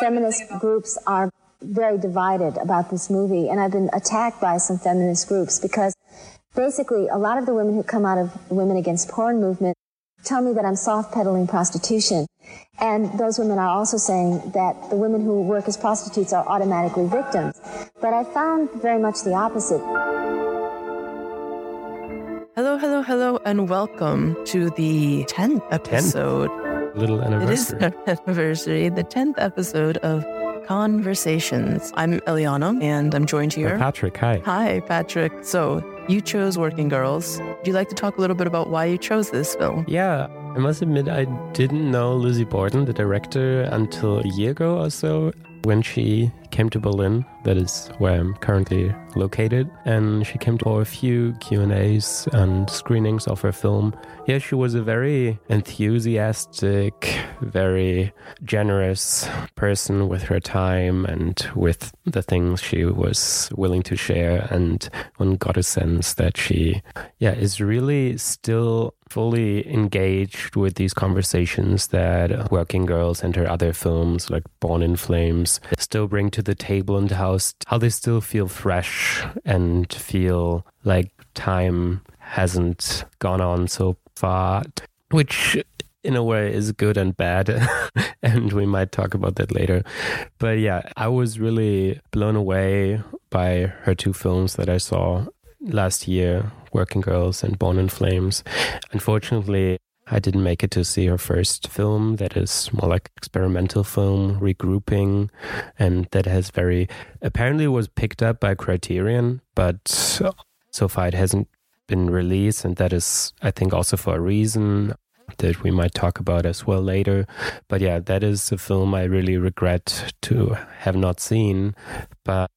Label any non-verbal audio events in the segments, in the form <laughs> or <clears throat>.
feminist groups are very divided about this movie, and I've been attacked by some feminist groups because basically a lot of the women who come out of Women Against Porn movement tell me that I'm soft pedaling prostitution. And those women are also saying that the women who work as prostitutes are automatically victims. But I found very much the opposite. Hello, hello, hello, and welcome to the 10th episode. Little anniversary. It is anniversary, <laughs> the 10th episode of Conversations. I'm Eliana, and I'm joined here. Patrick, hi. Hi, Patrick. So, you chose Working Girls. Would you like to talk a little bit about why you chose this film? Yeah, I must admit, I didn't know Lizzie Borden, the director, until a year ago or so when she came to Berlin. That is where I'm currently located. And she came to for a few Q&As and screenings of her film. Yeah, she was a very enthusiastic, very generous person with her time and with the things she was willing to share. And one got a sense that she, yeah, is really still fully engaged with these conversations that Working Girls and her other films like Born in Flames still bring to the table and how, how they still feel fresh and feel like time hasn't gone on so far, which in a way is good and bad. <laughs> and we might talk about that later. But yeah, I was really blown away by her two films that I saw last year Working Girls and Born in Flames. Unfortunately, I didn't make it to see her first film that is more like experimental film, regrouping, and that has very apparently was picked up by Criterion, but so far it hasn't been released, and that is I think also for a reason that we might talk about as well later. But yeah, that is a film I really regret to have not seen. But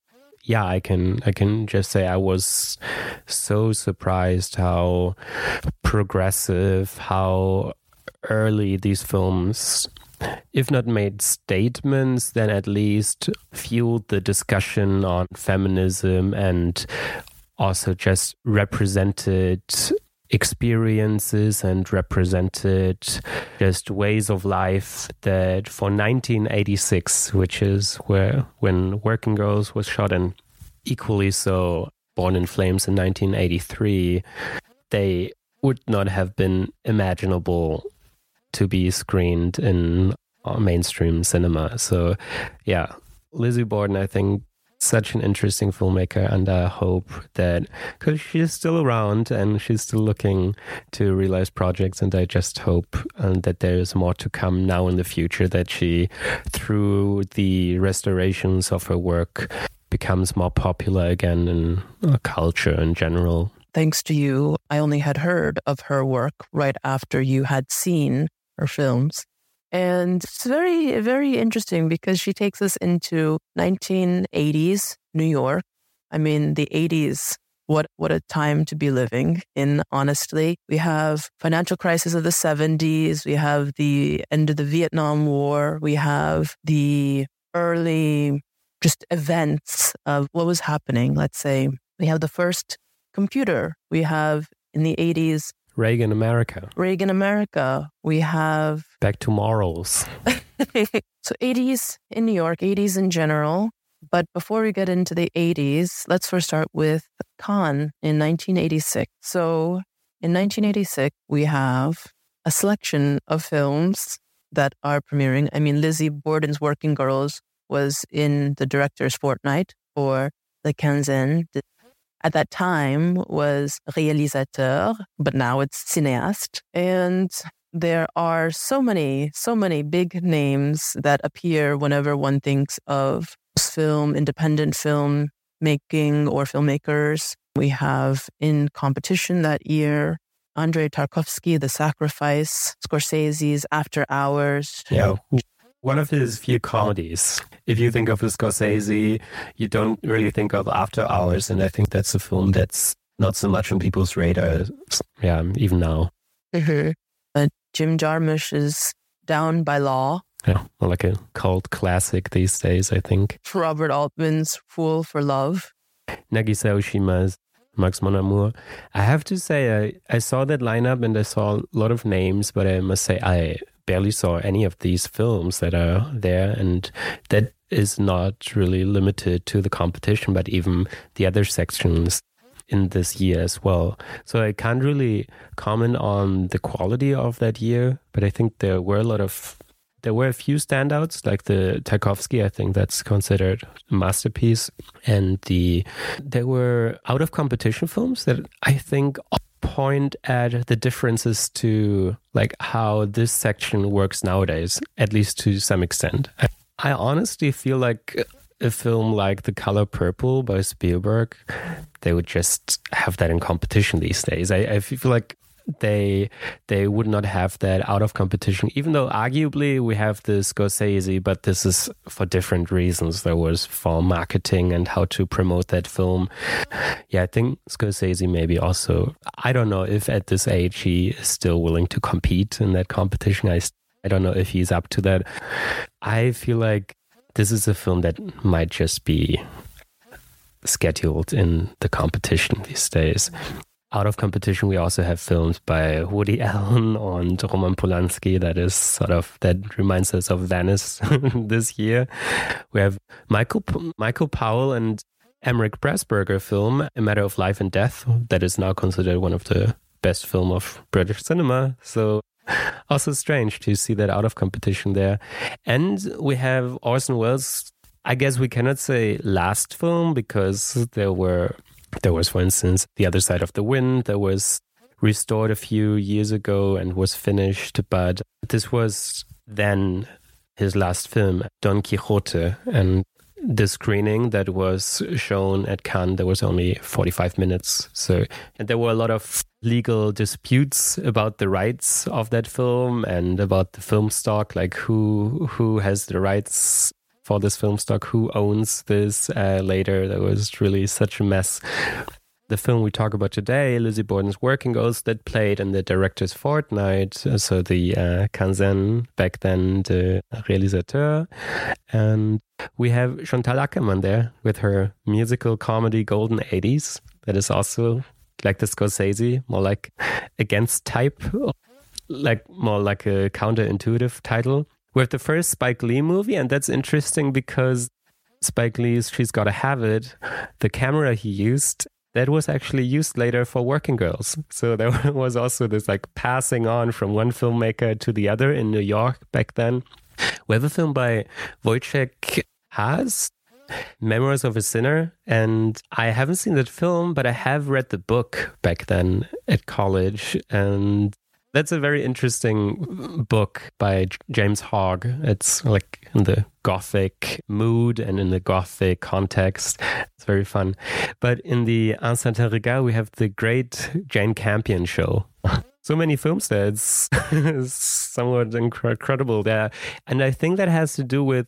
yeah, I can I can just say I was so surprised how progressive, how early these films if not made statements, then at least fueled the discussion on feminism and also just represented experiences and represented just ways of life that for 1986 which is where when working girls was shot and equally so born in flames in 1983 they would not have been imaginable to be screened in uh, mainstream cinema. So yeah lizzie borden i think such an interesting filmmaker, and I hope that because she's still around and she's still looking to realize projects, and I just hope um, that there's more to come now in the future. That she, through the restorations of her work, becomes more popular again in culture in general. Thanks to you, I only had heard of her work right after you had seen her films. And it's very, very interesting because she takes us into 1980s New York. I mean, the 80s, what, what a time to be living in, honestly. We have financial crisis of the 70s. We have the end of the Vietnam War. We have the early just events of what was happening. Let's say we have the first computer. We have in the 80s Reagan America. Reagan America. We have Back to Morals. <laughs> so 80s in New York, 80s in general. But before we get into the 80s, let's first start with Cannes in 1986. So in 1986, we have a selection of films that are premiering. I mean, Lizzie Borden's Working Girls was in the director's fortnight for the Quinzaine at that time was réalisateur, but now it's cinéaste. And there are so many, so many big names that appear whenever one thinks of film, independent film making or filmmakers. We have in competition that year Andrei Tarkovsky, The Sacrifice, Scorsese's After Hours. Yeah, one of his few comedies. If you think of Scorsese, you don't really think of After Hours, and I think that's a film that's not so much on people's radar. Yeah, even now. Mm-hmm. But Jim Jarmusch is Down by Law. Yeah, like a cult classic these days, I think. Robert Altman's Fool for Love. Nagisa Oshima's Max Mon Amour. I have to say, I, I saw that lineup and I saw a lot of names, but I must say, I barely saw any of these films that are there, and that is not really limited to the competition, but even the other sections in this year as well. So I can't really comment on the quality of that year, but I think there were a lot of there were a few standouts, like the Tarkovsky. I think that's considered a masterpiece, and the there were out of competition films that I think point at the differences to like how this section works nowadays, at least to some extent. I, honestly feel like a film like The Color Purple by Spielberg, they would just have that in competition these days. I, I feel like they they would not have that out of competition even though arguably we have the Scorsese but this is for different reasons. There was for marketing and how to promote that film. Yeah I think Scorsese maybe also I don't know if at this age he is still willing to compete in that competition. I I don't know if he's up to that. I feel like this is a film that might just be scheduled in the competition these days out of competition, we also have films by Woody <laughs> Allen and Roman Polanski that is sort of that reminds us of Venice <laughs> this year. We have Michael Michael Powell and Emeric Pressburger film A Matter of Life and Death that is now considered one of the best film of British cinema. So also strange to see that out of competition there. And we have Orson Welles I guess we cannot say last film because there were there was, for instance, The Other Side of the Wind that was restored a few years ago and was finished, but this was then his last film, Don Quixote. And the screening that was shown at Cannes, there was only 45 minutes. So, and there were a lot of legal disputes about the rights of that film and about the film stock, like who who has the rights for this film stock, who owns this uh, later. That was really such a mess. The film we talk about today, Lizzie Borden's Working Girls, that played in the director's fortnight. Uh, so the uh, Quinzaine, back then the réalisateur. And we have Chantal Akerman there with her musical comedy Golden 80s. That is also like the Scorsese, more like against type, like more like a counterintuitive title with the first Spike Lee movie, and that's interesting because Spike Lee's She's Gotta Have It, the camera he used, that was actually used later for Working Girls. So there <laughs> was also this like passing on from one filmmaker to the other in New York back then. We have a film by Wojciech Has, Memoirs of a Sinner. And I haven't seen that film, but I have read the book back then at college. And that's a very interesting book by James Hogg. It's like in the gothic mood and in the gothic context. It's very fun. But in the certain regard, we have the great Jane Campion show. <laughs> so many films there. It's <laughs> somewhat incredible there. And I think that has to do with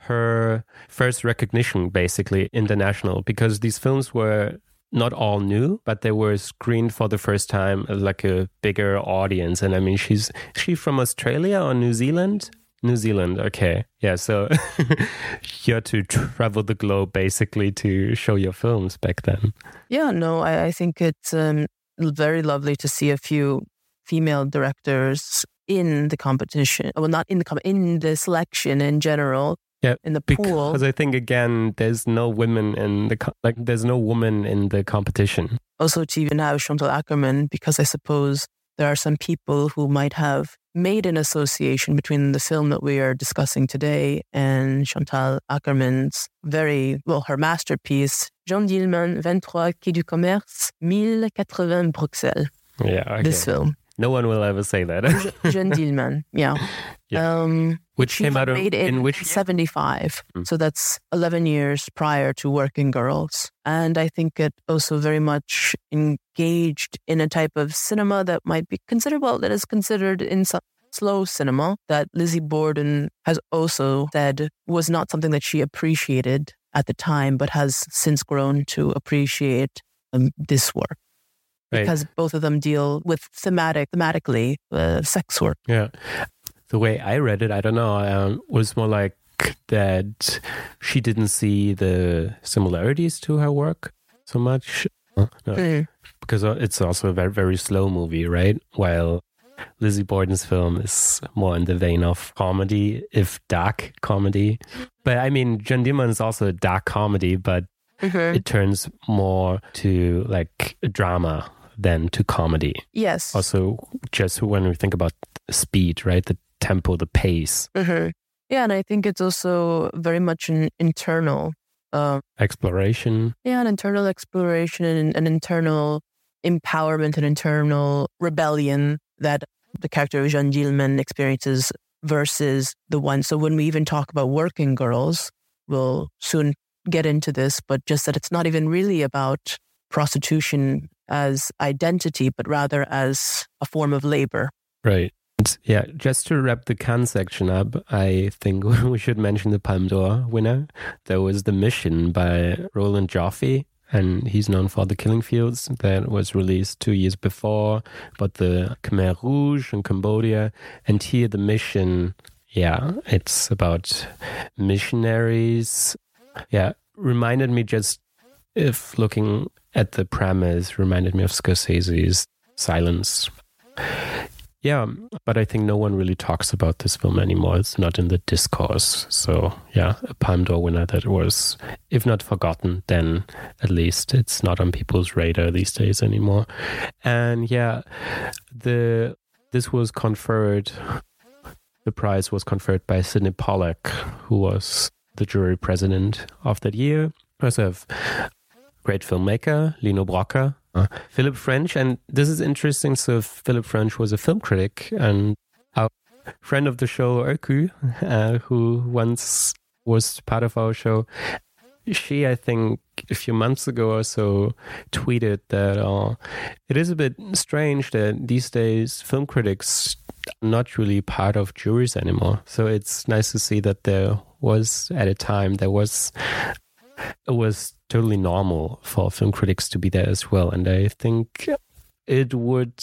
her first recognition, basically, international, because these films were not all new, but they were screened for the first time like a bigger audience. And I mean, she's she from Australia or New Zealand? New Zealand, okay. Yeah, so <laughs> you had to travel the globe basically to show your films back then. Yeah, no, I, I think it's um, very lovely to see a few female directors in the competition. Well, not in the com- in the selection in general yeah, in the pool. Because I think again, there's no women in the like, there's no woman in the competition. Also, to even have Chantal Akerman, because I suppose there are some people who might have made an association between the film that we are discussing today and Chantal Akerman's very well her masterpiece, Jeanne Dielman, 23 Quai du Commerce, 1080 Bruxelles. Yeah, okay. this film. No one will ever say that. Jeanne <laughs> Dielman, yeah. yeah. Um, which came out of in, in which 75. Mm. So that's 11 years prior to Working Girls. And I think it also very much engaged in a type of cinema that might be considered, well, that is considered in some slow cinema that Lizzie Borden has also said was not something that she appreciated at the time, but has since grown to appreciate um, this work. Right. Because both of them deal with thematic, thematically, uh, sex work. Yeah the way I read it, I don't know, um, was more like that she didn't see the similarities to her work so much. No, mm. Because uh, it's also a very, very slow movie, right? While Lizzie Borden's film is more in the vein of comedy, if dark comedy. But I mean, Jeanne Dielman is also a dark comedy, but Mhm. it turns more to like drama than to comedy. Yes. Also, just when we think about speed, right? The tempo, the pace, Mhm. Yeah, and I think it's also very much an internal, uh, exploration. yeah, an internal exploration and an internal empowerment, an internal rebellion that the character of Jeanne Dielman experiences versus the one. So when we even talk about working girls, we'll soon get into this, but just that it's not even really about prostitution as identity, but rather as a form of labor. Right. Yeah, just to wrap the Cannes section up, I think <laughs> we should mention the Palme d'Or winner. There was The Mission by Roland Joffe, and he's known for The Killing Fields that was released two years before, but the Khmer Rouge in Cambodia. And here, The Mission, yeah, it's about missionaries. Yeah, reminded me just if looking at the premise, reminded me of Scorsese's Silence. Yeah, but I think no one really talks about this film anymore. It's not in the discourse. So, yeah, a Palme d'Or winner that was, if not forgotten, then at least it's not on people's radar these days anymore. And yeah, the this was conferred. The prize was conferred by Sydney Pollack, who was the jury president of that year. Also have great filmmaker Lino Brocka, uh, Philip French, and this is interesting. So Philip French was a film critic and our friend of the show, Erku, <laughs> uh, who once was part of our show. She, I think, a few months ago or so, tweeted that uh, it is a bit strange that these days film critics are not really part of juries anymore. So it's nice to see that there was at a time there was it was totally normal for film critics to be there as well. And I think it would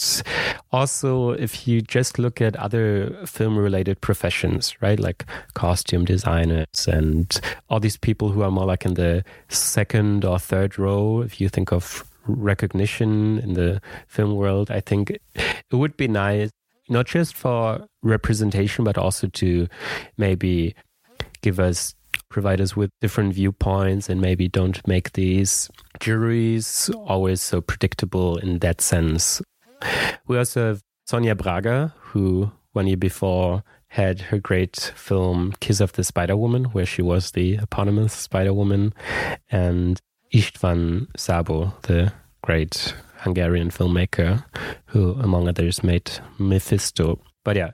also, if you just look at other film related professions, right, like costume designers and all these people who are more like in the second or third row, if you think of recognition in the film world, I think it would be nice, not just for representation, but also to maybe give us provide us with different viewpoints and maybe don't make these juries always so predictable in that sense. We also have Sonia Braga, who one year before had her great film Kiss of the Spider Woman, where she was the eponymous Spider Woman, and Istvan Szabo, the great Hungarian filmmaker, who, among others, made Mephisto. But yeah,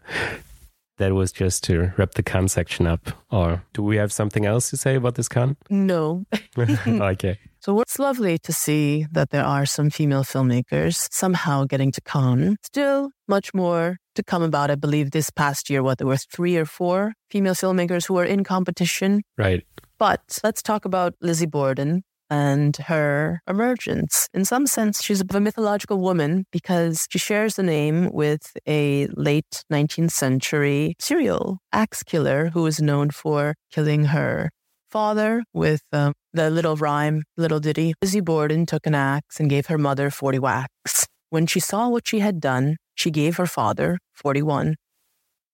that was just to wrap the Cannes section up. Or do we have something else to say about this Cannes? <laughs> No. <laughs> okay. So it's lovely to see that there are some female filmmakers somehow getting to Cannes. Still much more to come about. I believe this past year, what there were three or four female filmmakers who were in competition. Right. But let's talk about Lizzie Borden and her emergence. In some sense, she's a mythological woman because she shares the name with a late 19th century serial axe killer who is known for killing her father with um, the little rhyme, little ditty. Lizzie Borden took an axe and gave her mother 40 whacks. When she saw what she had done, she gave her father 41.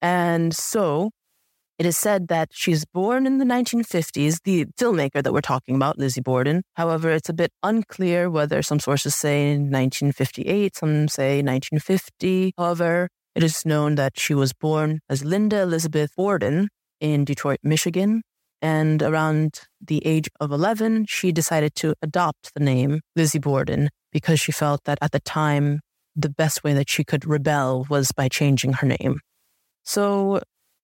And so it is said that she's born in the 1950s, the filmmaker that we're talking about, Lizzie Borden. However, it's a bit unclear whether some sources say 1958, some say 1950. However, it is known that she was born as Linda Elizabeth Borden in Detroit, Michigan. And around the age of 11, she decided to adopt the name Lizzie Borden because she felt that at the time, the best way that she could rebel was by changing her name. So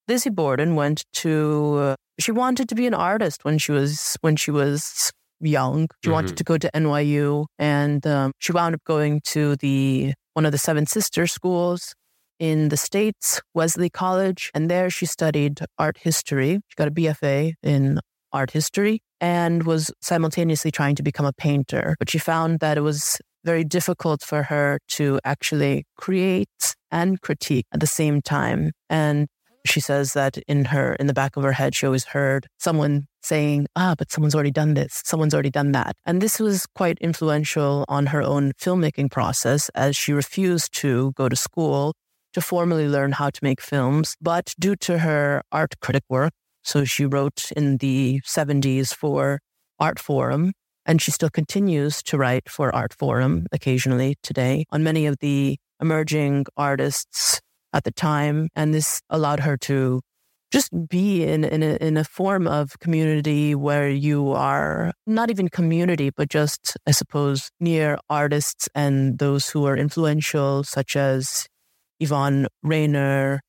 Lizzie Borden went to. Uh, she wanted to be an artist when she was when she was young. She Mhm. wanted to go to NYU, and um, she wound up going to the one of the Seven Sister schools in the states, Wellesley College, and there she studied art history. She got a BFA in art history and was simultaneously trying to become a painter. But she found that it was very difficult for her to actually create and critique at the same time. And she says that in her in the back of her head she always heard someone saying ah but someone's already done this someone's already done that and this was quite influential on her own filmmaking process as she refused to go to school to formally learn how to make films. But due to her art critic work, so she wrote in the 70s for Artforum and she still continues to write for Artforum occasionally today on many of the emerging artists at the time. And this allowed her to just be in, in, a, in a form of community where you are not even community, but just, I suppose, near artists and those who are influential, such as Yvonne Rainer,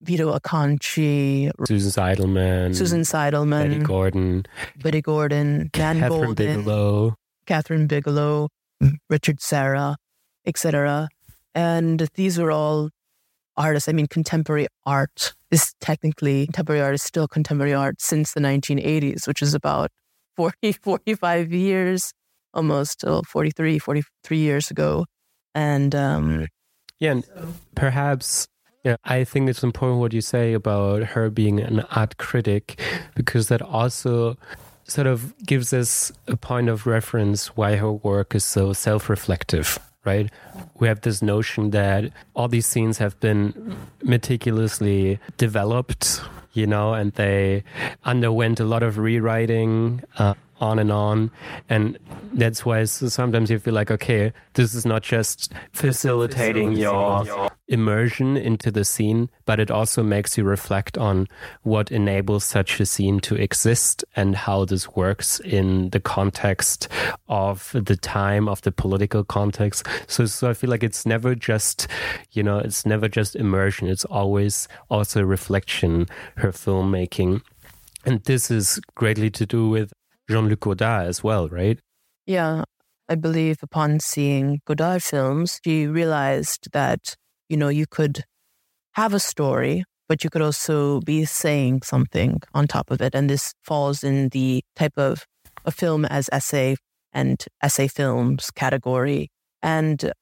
Vito Acconci, Susan Seidelman, Susan Seidelman, Bette Gordon, Bette Gordon, Dan Kathryn Golden, Bigelow, Kathryn Bigelow, Richard Serra, etc. And these are all artists. I mean, contemporary art is technically contemporary art is still contemporary art since the 1980s, which is about <laughs> 40, 45 years, almost oh, 43, 43 years ago. And um, yeah, and perhaps yeah, I think it's important what you say about her being an art critic because that also sort of gives us a point of reference why her work is so self-reflective right? We have this notion that all these scenes have been meticulously developed, you know, and they underwent a lot of rewriting. Uh, on and on. And that's why sometimes you feel like, okay, this is not just facilitating your immersion into the scene, but it also makes you reflect on what enables such a scene to exist and how this works in the context of the time, of the political context. So, so I feel like it's never just, you know, it's never just immersion. It's always also reflection, her filmmaking. And this is greatly to do with Jean Luc Godard as well, right? Yeah. I believe upon seeing Godard films, she realized that, you know, you could have a story, but you could also be saying something on top of it. And this falls in the type of a film as essay and essay films category. And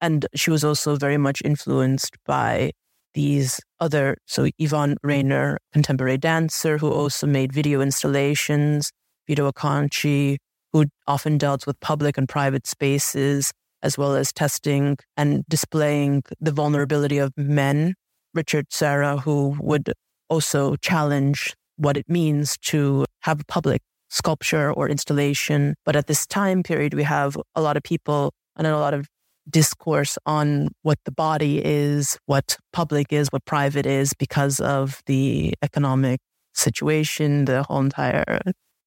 and she was also very much influenced by these other so Yvonne Rainer, contemporary dancer who also made video installations Vito Acconci, who often dealt with public and private spaces, as well as testing and displaying the vulnerability of men. Richard Serra, who would also challenge what it means to have a public sculpture or installation. But at this time period, we have a lot of people and a lot of discourse on what the body is, what public is, what private is, because of the economic situation, the whole entire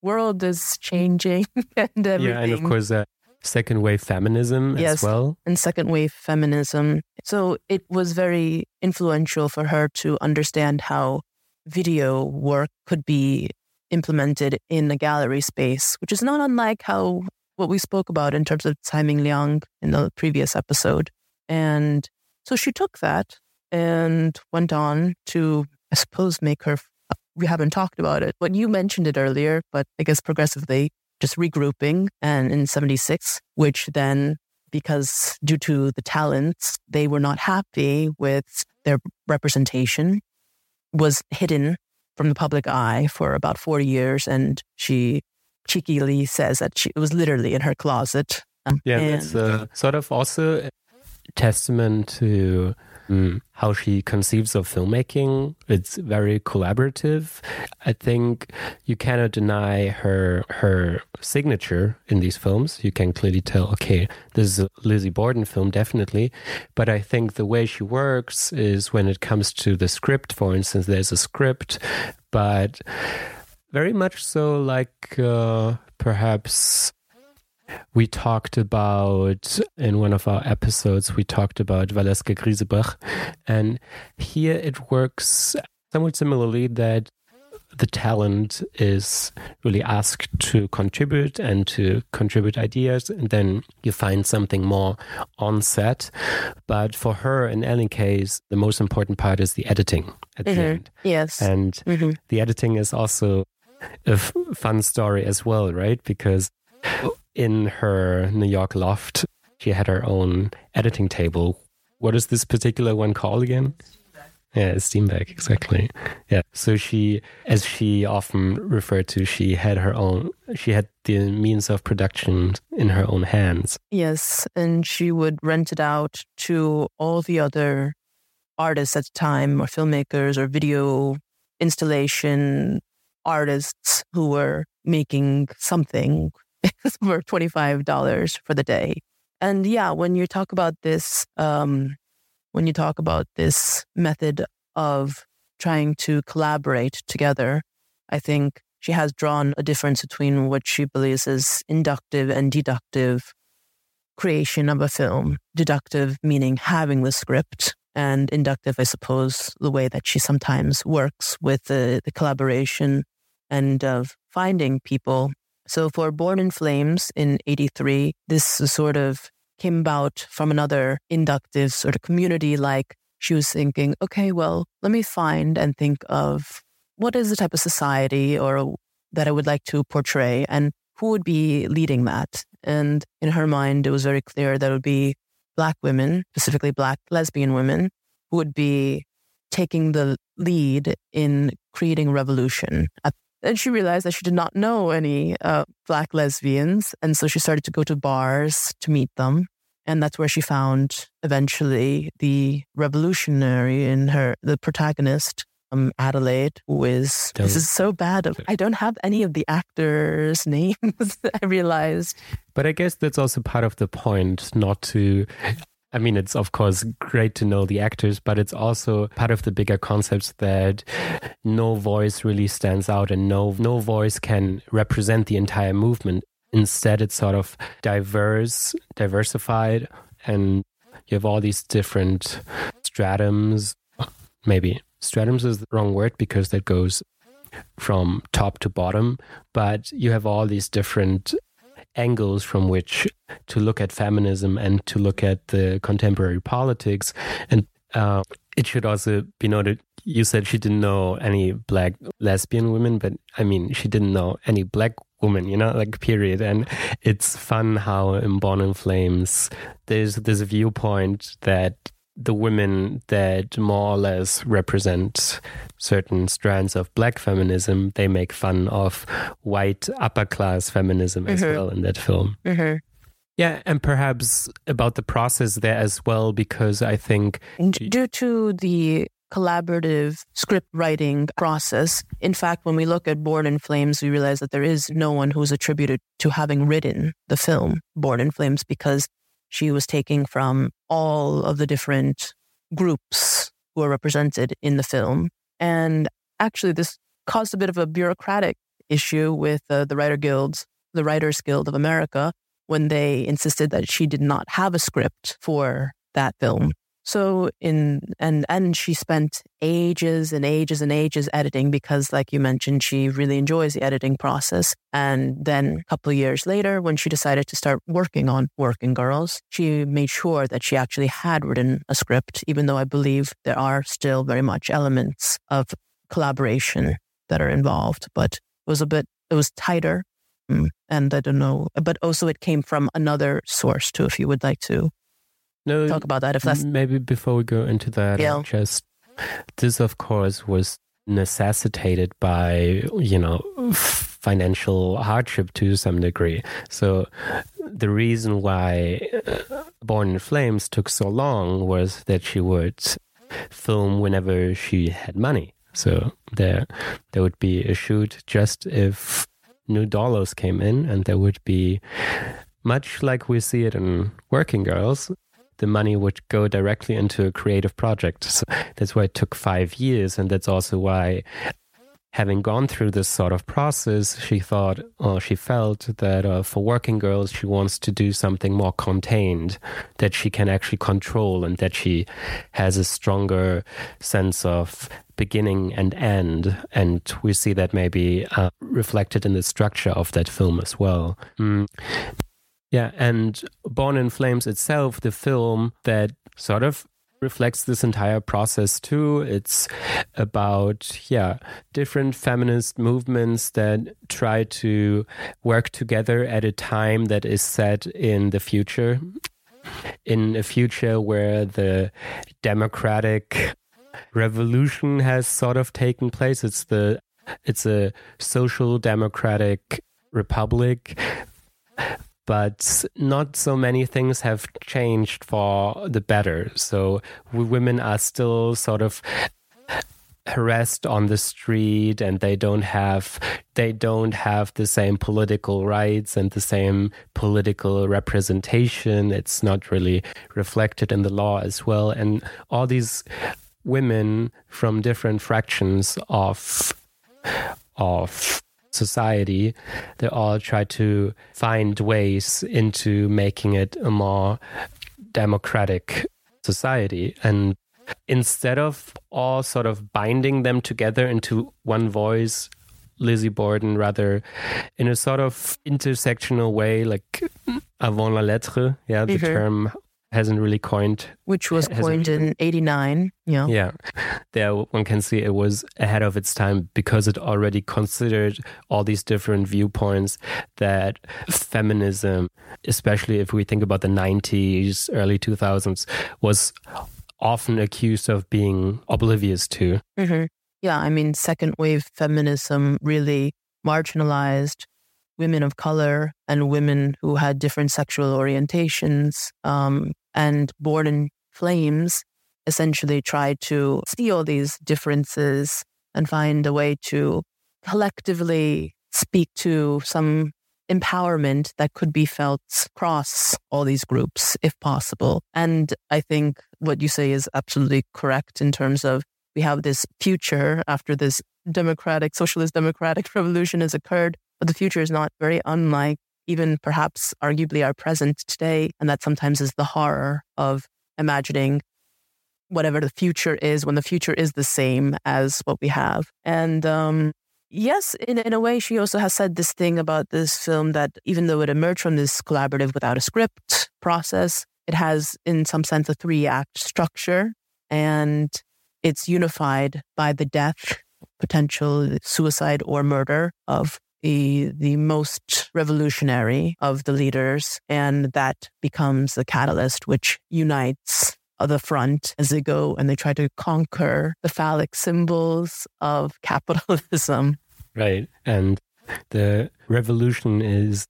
world is changing <laughs> and everything. Yeah, and of course, uh, second wave feminism yes, as well. And second wave feminism. So it was very influential for her to understand how video work could be implemented in a gallery space, which is not unlike how what we spoke about in terms of Tsai Ming Liang in the previous episode. And so she took that and went on to, I suppose, make her we haven't talked about it, but you mentioned it earlier, but I guess progressively just regrouping and in 76, which then because due to the talents, they were not happy with their representation, was hidden from the public eye for about four years. And she cheekily says that she was literally in her closet. Yeah, and, that's uh, sort of also testament to mm, how she conceives of filmmaking. It's very collaborative. I think you cannot deny her her signature in these films. You can clearly tell, okay, this is a Lizzie Borden film, definitely. But I think the way she works is when it comes to the script, for instance, there's a script, but very much so like uh, perhaps we talked about in one of our episodes we talked about Valeska Grisebach and here it works somewhat similarly that the talent is really asked to contribute and to contribute ideas and then you find something more on set but for her in any case the most important part is the editing at mm-hmm. the end yes and mm-hmm. the editing is also a f- fun story as well right because in her New York loft, she had her own editing table. What is this particular one called again? Yeah, Steenbeck, exactly. Yeah. So she, as she often referred to, she had her own, she had the means of production in her own hands. Yes. And she would rent it out to all the other artists at the time or filmmakers or video installation artists who were making something <laughs> for $25 for the day. And yeah, when you talk about this, um, when you talk about this method of trying to collaborate together, I think she has drawn a difference between what she believes is inductive and deductive creation of a film. Deductive meaning having the script, and inductive, I suppose, the way that she sometimes works with the, the collaboration and of finding people. So for Born in Flames in 83, this sort of came about from another inductive sort of community. Like she was thinking, okay, well, let me find and think of what is the type of society or that I would like to portray and who would be leading that. And in her mind, it was very clear that it would be Black women, specifically Black lesbian women, who would be taking the lead in creating revolution. And she realized that she did not know any uh, Black lesbians. And so she started to go to bars to meet them. And that's where she found eventually the revolutionary in her, the protagonist, um, Adelaide, who is, this is so bad. I don't have any of the actors' <laughs> names, I realized. But I guess that's also part of the point, not to I mean, it's of course great to know the actors, but it's also part of the bigger concepts that no voice really stands out and no no voice can represent the entire movement. Instead, it's sort of diverse, diversified, and you have all these different stratums. Maybe stratums is the wrong word because that goes from top to bottom, but you have all these different angles from which to look at feminism and to look at the contemporary politics. And uh, it should also be noted you said she didn't know any black lesbian women, but I mean, she didn't know any black woman, you know, like period. And it's fun how in Born in Flames, there's this viewpoint that the women that more or less represent certain strands of black feminism, they make fun of white upper class feminism as mm-hmm. well in that film. Mm-hmm. Yeah, and perhaps about the process there as well, because I think. Due to the collaborative script writing process, in fact, when we look at Born in Flames, we realize that there is no one who's attributed to having written the film Born in Flames because she was taking from all of the different groups who are represented in the film. And actually, this caused a bit of a bureaucratic issue with uh, the Writer Guilds, the Writers Guild of America, when they insisted that she did not have a script for that film. So in and and she spent ages and ages and ages editing because like you mentioned she really enjoys the editing process. And then a couple of years later when she decided to start working on Working Girls she made sure that she actually had written a script even though I believe there are still very much elements of collaboration that are involved but it was a bit it was tighter mm, and I don't know but also it came from another source too if you would like to no, talk about that if that's maybe before we go into that. Yeah. Just this, of course, was necessitated by you know financial hardship to some degree. So the reason why uh, Born in Flames took so long was that she would film whenever she had money. So there, there would be a shoot just if new dollars came in, and there would be much like we see it in Working Girls, the money would go directly into a creative project. So that's why it took five years. And that's also why, having gone through this sort of process, she thought, or she felt that uh, for working girls, she wants to do something more contained, that she can actually control, and that she has a stronger sense of beginning and end. And we see that maybe uh, reflected in the structure of that film as well. Mm. Yeah, and Born in Flames itself, the film that sort of reflects this entire process too. It's about, yeah, different feminist movements that try to work together at a time that is set in the future. In a future where the democratic revolution has sort of taken place. It's the it's a social democratic republic but not so many things have changed for the better. So women are still sort of harassed on the street and they don't have they don't have the same political rights and the same political representation it's not really reflected in the law as well and all these women from different fractions of of society they all try to find ways into making it a more democratic society and instead of all sort of binding them together into one voice, Lizzie Borden rather in a sort of intersectional way, like avant la lettre, yeah, the mm-hmm. term hasn't really coined. Which was coined in 89. Yeah. Yeah. There one can see it was ahead of its time because it already considered all these different viewpoints that feminism, especially if we think about the 90s, early 2000s, was often accused of being oblivious to. Mm-hmm. Yeah, I mean, second wave feminism really marginalized women of color and women who had different sexual orientations. Um, and Born in Flames essentially tried to see all these differences and find a way to collectively speak to some empowerment that could be felt across all these groups if possible. And I think what you say is absolutely correct in terms of we have this future after this democratic, socialist democratic <laughs> revolution has occurred, but the future is not very unlike even perhaps arguably our present today. And that sometimes is the horror of imagining whatever the future is when the future is the same as what we have. And um, yes, in, in a way, she also has said this thing about this film that even though it emerged from this collaborative without a script process, it has, in some sense, a three act structure and it's unified by the death, potential suicide or murder of the, the most revolutionary of the leaders. And that becomes the catalyst which unites the front as they go and they try to conquer the phallic symbols of <laughs> capitalism. Right. And the revolution is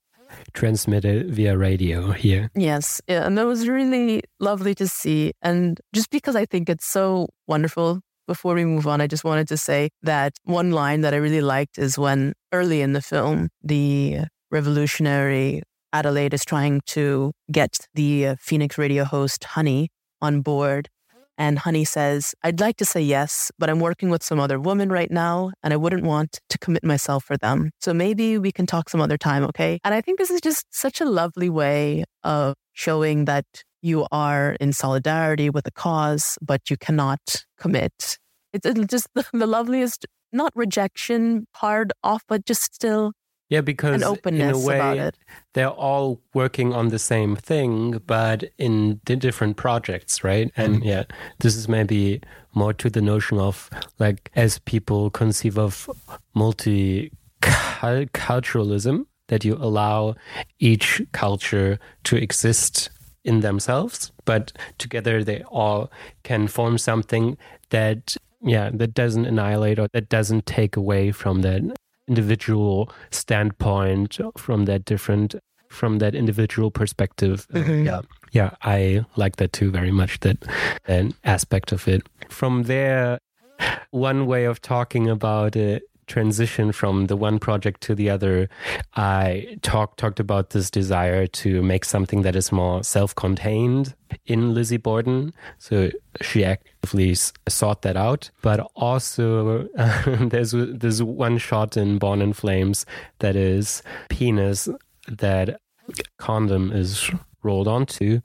transmitted via radio here. Yes. Yeah, and that was really lovely to see. And just because I think it's so wonderful, before we move on, I just wanted to say that one line that I really liked is when early in the film, the revolutionary Adelaide is trying to get the uh, Phoenix radio host Honey on board and Honey says, I'd like to say yes, but I'm working with some other woman right now and I wouldn't want to commit myself for them. So maybe we can talk some other time, okay? And I think this is just such a lovely way of showing that you are in solidarity with a cause, but you cannot commit. It's just the, <laughs> the loveliest, not rejection hard off, but just still yeah, because in a way, they're all working on the same thing, but in different projects, right? And mm. yeah, this is maybe more to the notion of like as people conceive of multiculturalism, that you allow each culture to exist in themselves, but together they all can form something that yeah that doesn't annihilate or that doesn't take away from that individual standpoint from that different from that individual perspective. Mm-hmm. yeah. Yeah, I like that too very much that an aspect of it. From there one way of talking about it transition from the one project to the other, I talked talked about this desire to make something that is more self-contained in Lizzie Borden. So she actively sought that out. But also, uh, <laughs> there's there's one shot in Born in Flames that is penis that condom is rolled onto.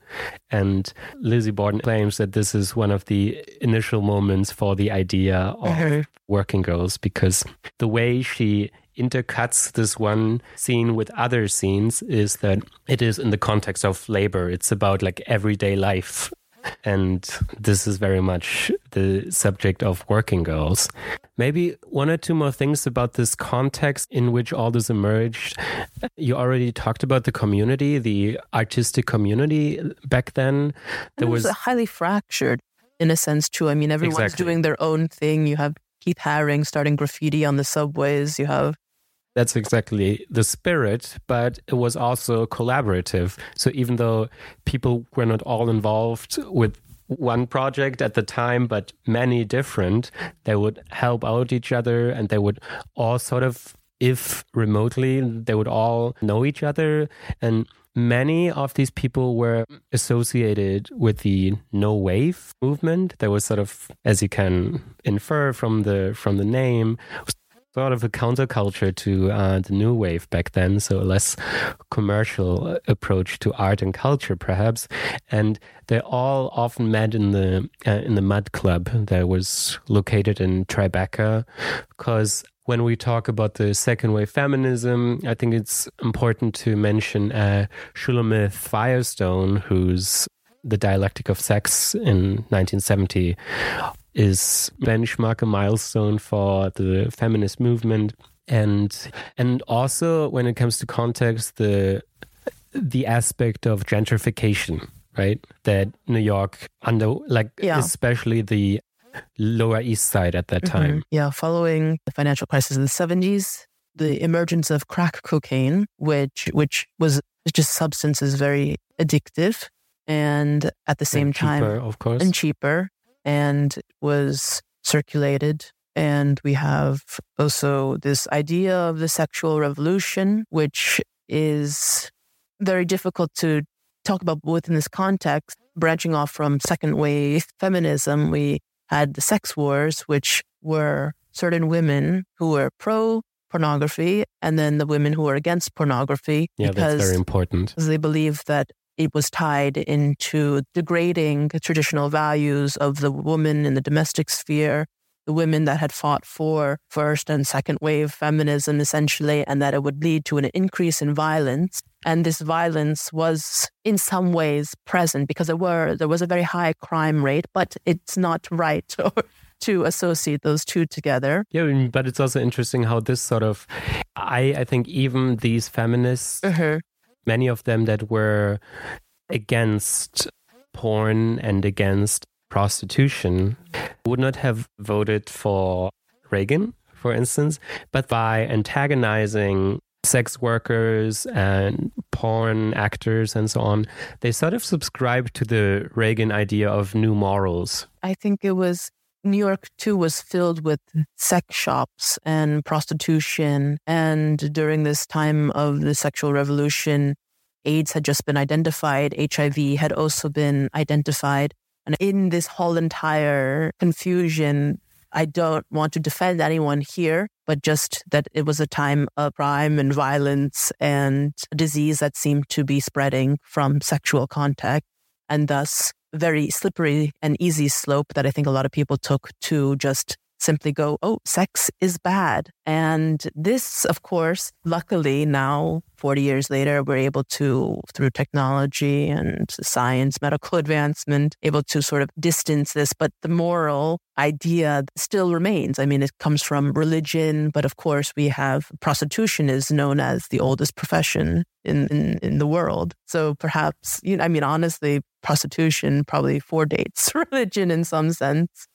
And Lizzie Borden claims that this is one of the initial moments for the idea of uh-huh. working girls because the way she intercuts this one scene with other scenes is that it is in the context of labor. It's about like everyday life and this is very much the subject of working girls. Maybe one or two more things about this context in which all this emerged. You already talked about the community, the artistic community back then. There was, was highly fractured in a sense too. I mean, everyone's exactly. doing their own thing. You have Keith Haring starting graffiti on the subways. You have that's exactly the spirit, but it was also collaborative. So even though people were not all involved with one project at the time, but many different, they would help out each other and they would all sort of, if remotely, they would all know each other. And many of these people were associated with the no wave movement. There was sort of, as you can infer from the from the name, sort of a counterculture to uh, the new wave back then, so a less commercial approach to art and culture, perhaps. And they all often met in the uh, in the Mud Club that was located in Tribeca, because when we talk about the second wave feminism, I think it's important to mention uh, Shulamith Firestone, who's the dialectic of sex in 1970 is benchmark a milestone for the feminist movement and and also when it comes to context the the aspect of gentrification right that new york under like yeah. especially the lower east side at that mm-hmm. time mm-hmm. yeah following the financial crisis in the 70s the emergence of crack cocaine which which was just substances very addictive and at the same cheaper, time of course and cheaper and was circulated. And we have also this idea of the sexual revolution, which is very difficult to talk about within this context. Branching off from second wave feminism, we had the sex wars, which were certain women who were pro pornography and then the women who were against pornography. Yeah, that's very important. Because they believe that it was tied into degrading traditional values of the woman in the domestic sphere, the women that had fought for first and second wave feminism, essentially, and that it would lead to an increase in violence. And this violence was in some ways present because there were there was a very high crime rate, but it's not right <laughs> to associate those two together. Yeah, but it's also interesting how this sort of I I think even these feminists uh-huh many of them that were against porn and against prostitution would not have voted for Reagan, for instance, but by antagonizing sex workers and porn actors and so on, they sort of subscribed to the Reagan idea of new morals. I think it was New York too was filled with sex shops and prostitution. And during this time of the sexual revolution, AIDS had just been identified, HIV had also been identified. And in this whole entire confusion, I don't want to defend anyone here, but just that it was a time of crime and violence and disease that seemed to be spreading from sexual contact. And thus, very slippery and easy slope that I think a lot of people took to just simply go, oh, sex is bad. And this, of course, luckily now, 40 years later, we're able to, through technology and science, medical <laughs> advancement, able to sort of distance this. But the moral idea still remains. I mean, it comes from religion, but of course, we have prostitution is known as the oldest profession in, in, in the world. So perhaps, you know, I mean, honestly, prostitution probably <laughs> foredates <laughs> religion in some sense.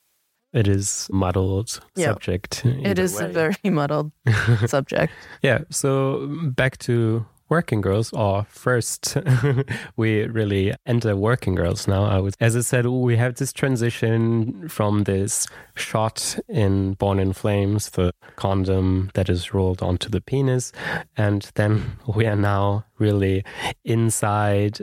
It is muddled yeah. subject. It is way. a very <laughs> muddled <laughs> subject. Yeah. So back to working girls or first <laughs> we really enter working girls now i was as i said we have this transition from this shot in born in flames the condom that is rolled onto the penis and then we are now really inside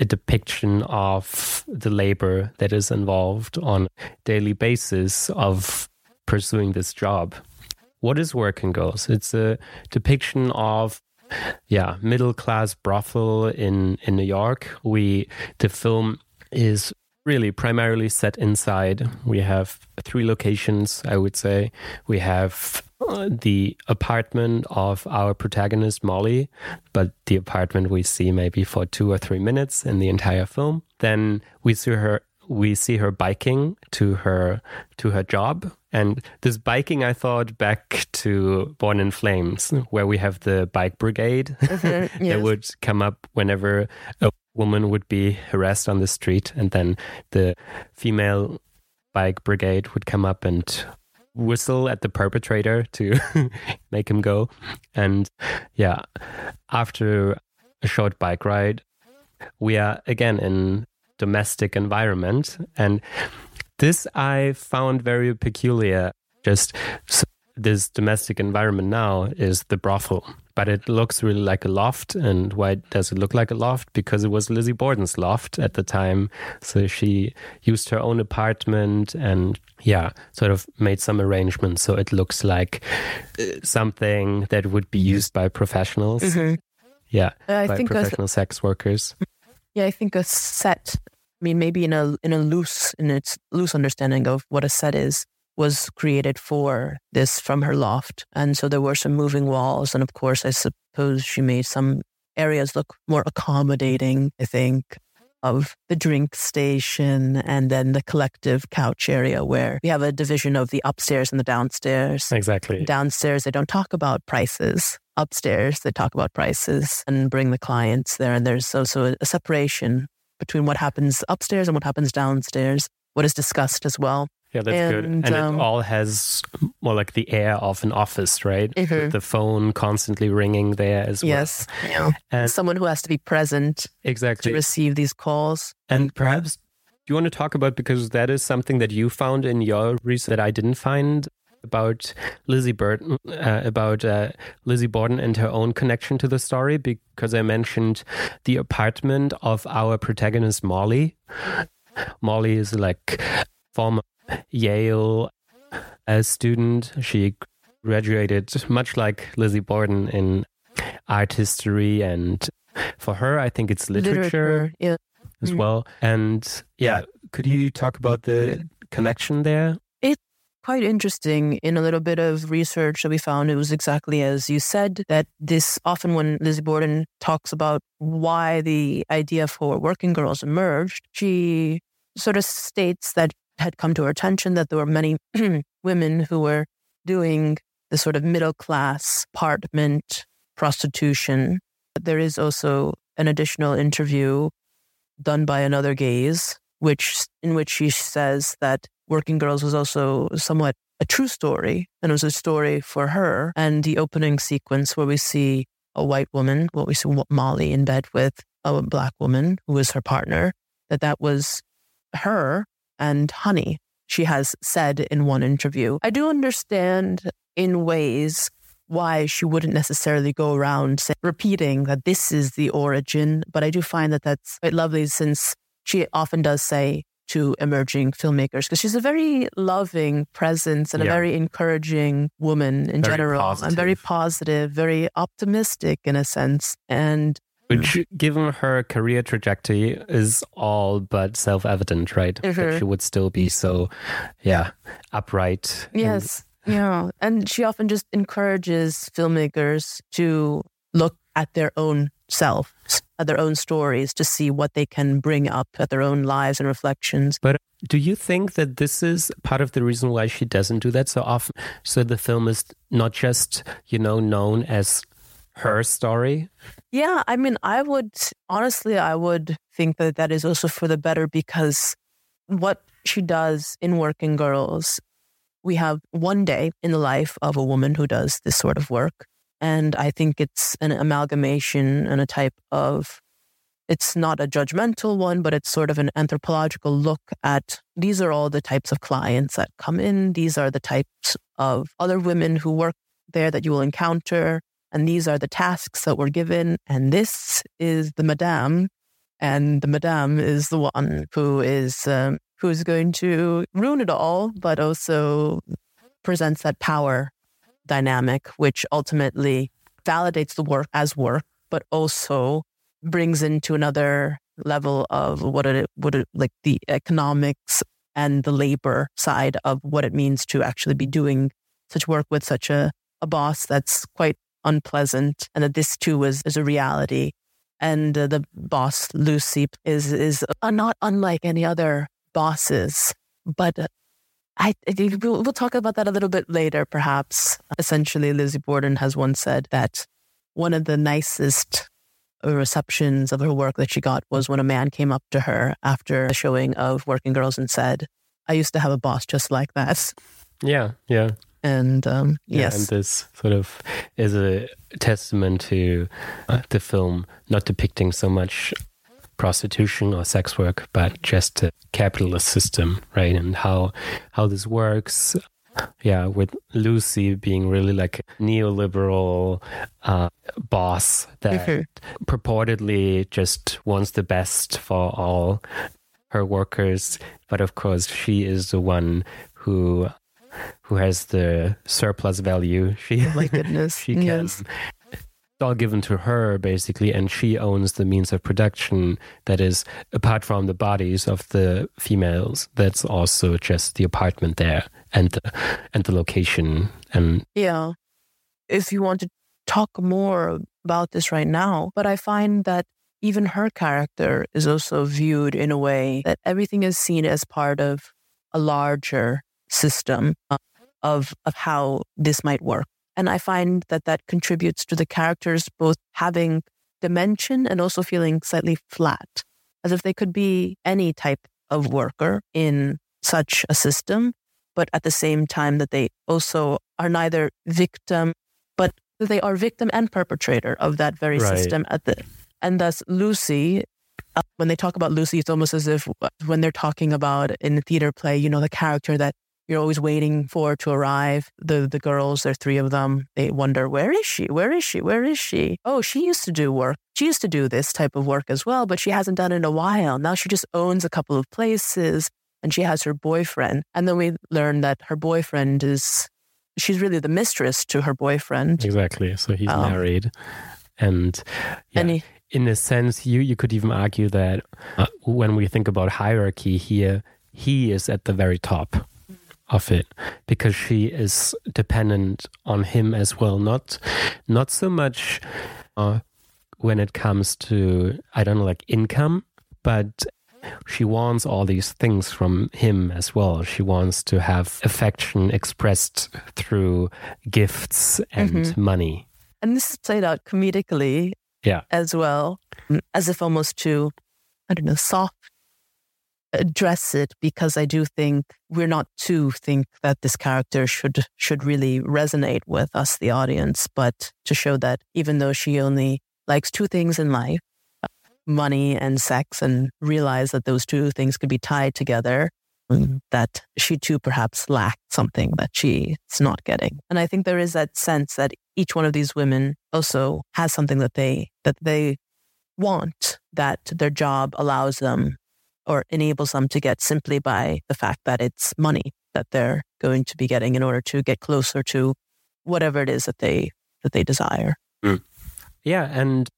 a depiction of the labor that is involved on daily basis of pursuing this job. What is Working Girls? It's a depiction of yeah, middle class brothel in in New York. We the film is really primarily set inside. We have three locations, I would say. We have uh, the apartment of our protagonist, Molly, but the apartment we see maybe for two or three minutes in the entire film. Then we see her we see her biking to her to her job and this biking i thought back to born in flames where we have the bike brigade mm-hmm, <laughs> yes. that would come up whenever a woman would be harassed on the street and then the female bike brigade would come up and whistle at the perpetrator to <laughs> make him go. And yeah, after a short bike ride, we are again in domestic environment and this I found very peculiar. Just this domestic environment now is the brothel, but it looks really like a loft. And why does it look like a loft? Because it was Lizzie Borden's loft at the time. So she used her own apartment and, yeah, sort of made some arrangements so it looks like uh, something that would be used by professionals. Mm-hmm. Yeah, I by think professional a, sex workers. Yeah, I think a set. I mean, maybe in a in a loose in its loose understanding of what a set is was created for this from her loft. And so there were some moving walls. And of course, I suppose she made some areas look more accommodating, I think, of the drink station and then the collective couch area where we have a division of the upstairs and the downstairs. Exactly. Downstairs, they don't talk about prices. Upstairs, they talk about prices and bring the clients there. And there's also a separation between what happens upstairs and what happens downstairs, what is discussed as well. Yeah, that's and, good. And um, it all has more like the air of an office, right? Mm-hmm. The phone constantly ringing there as well. Yes. Yeah. And Someone who has to be present exactly to receive these calls. And perhaps do you want to talk about because that is something that you found in your research that I didn't find about Lizzie Burton, uh, about uh, Lizzie Borden and her own connection to the story because I mentioned the apartment of our protagonist Molly. Molly is like former Yale as student. She graduated much like Lizzie Borden in art history and for her I think it's literature, literature yeah. as mm. well. And yeah, could you talk about the connection there? It's quite interesting in a little bit of research that we found it was exactly as you said that this often when Lizzie Borden talks about why the idea for working girls emerged, she sort of states that had come to her attention that there were many <clears throat> women who were doing the sort of middle class apartment prostitution. But There is also an additional interview done by another gaze, which in which she says that Working Girls was also somewhat a true story, and it was a story for her. And the opening sequence where we see a white woman, what we see Molly in bed with a black woman who was her partner, that that was her and honey, she has said in one interview. I do understand in ways why she wouldn't necessarily go around say, repeating that this is the origin, but I do find that that's quite lovely since she often does say to emerging filmmakers because she's a very loving presence and yeah. a very encouraging woman in very general positive. and very positive, very optimistic in a sense. And which, given her career trajectory, is all but self evident, right? Mm-hmm. That she would still be so, yeah, upright. Yes. And... yeah. And she often just encourages filmmakers to look at their own self, at their own stories, to see what they can bring up at their own lives and reflections. But do you think that this is part of the reason why she doesn't do that so often? So the film is not just, you know, known as her story? Yeah, I mean, I would honestly, I would think that that is also for the better because what she does in Working Girls, we have one day in the life of a woman who does this sort of work. And I think it's an amalgamation and a type of, it's not a judgmental one, but it's sort of an anthropological look at these are all the types of clients that come in. These are the types of other women who work there that you will encounter and these are the tasks that were given, and this is the madame, and the madame is the one who is um, who is going to ruin it all, but also presents that power dynamic, which ultimately validates the work as work, but also brings into another level of what it it like the economics and the labor side of what it means to actually be doing such work with such a, a boss that's quite unpleasant and that this too was is a reality. And uh, the boss, Lucy, is, is uh, not unlike any other bosses, but uh, I, we'll, we'll talk about that a little bit later, perhaps. Essentially, Lizzie Borden has once said that one of the nicest receptions of her work that she got was when a man came up to her after a showing of Working Girls and said, I used to have a boss just like that. Yeah, yeah. And um, Yeah, yes, and this sort of is a testament to uh, the film not depicting so much prostitution or sex work, but just a capitalist system, right? And how how this works. Yeah, with Lucy being really like a neoliberal uh, boss that Mhm. purportedly just wants the best for all her workers, but of course she is the one who who has the surplus value. She Oh my goodness. <laughs> she can Yes. it's all given to her basically and she owns the means of production that is apart from the bodies of the females that's also just the apartment there and the, and the location and Yeah. If you want to talk more about this right now, but I find that even her character is also viewed in a way that everything is seen as part of a larger system of of how this might work. And I find that that contributes to the characters both having dimension and also feeling slightly flat, as if they could be any type of worker in such a system, but at the same time that they also are neither victim, but they are victim and perpetrator of that very Right. system at the and thus Lucy uh, when they talk about Lucy it's almost as if uh, when they're talking about in the theater play you know the character that you're always waiting for to arrive. The the girls there are three of them they wonder where is she? Where is she? Where is she? Oh she used to do work. She used to do this type of work as well but she hasn't done it in a while. Now she just owns a couple of places and she has her boyfriend. And then we learn that her boyfriend is she's really the mistress to her boyfriend. Exactly. So he's Oh. married and yeah, and he, in a sense you you could even argue that uh, when we think about hierarchy here he is at the very top of it because she is dependent on him as well not not so much uh, when it comes to i don't know like income but she wants all these things from him as well she wants to have affection expressed through gifts and Mhm. money and this is played out comedically Yeah. as well as if almost to i don't know soft address it because i do think we're not to think that this character should should really resonate with us the audience but to show that even though she only likes two things in life money and sex and realize that those two things could be tied together mm, that she too perhaps lacked something that she's not getting. And i think there is that sense that each one of these women also has something that they that they want that their job allows them or enables them to get simply by the fact that it's money that they're going to be getting in order to get closer to whatever it is that they that they desire hmm. Yeah, and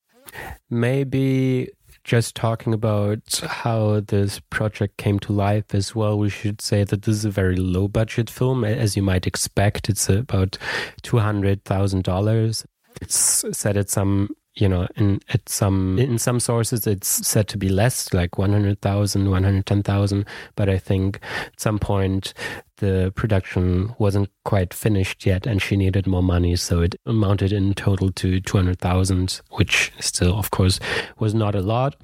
maybe just talking about how this project came to life as well, we should say that this is a very low budget film, as you might expect. It's about two hundred thousand dollars. It's set at some, you know, in at some in some sources it's said to be less, like 100,000, 110,000. But I think at some point the production wasn't quite finished yet and she needed more money so it amounted in total to 200,000 which still of course was not a lot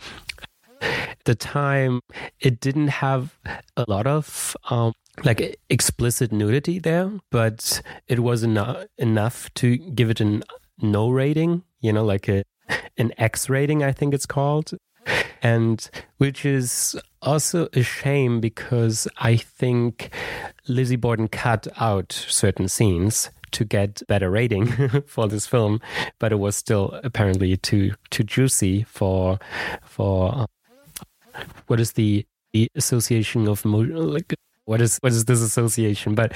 at the time it didn't have a lot of um, like explicit nudity there but it was enough enough to give it an no rating you know like a <laughs> an X rating I think it's called and which is also a shame because I think Lizzie Borden cut out certain scenes to get better rating <laughs> for this film, but it was still apparently too too juicy for for uh, what is the the association of like what is what is this association? But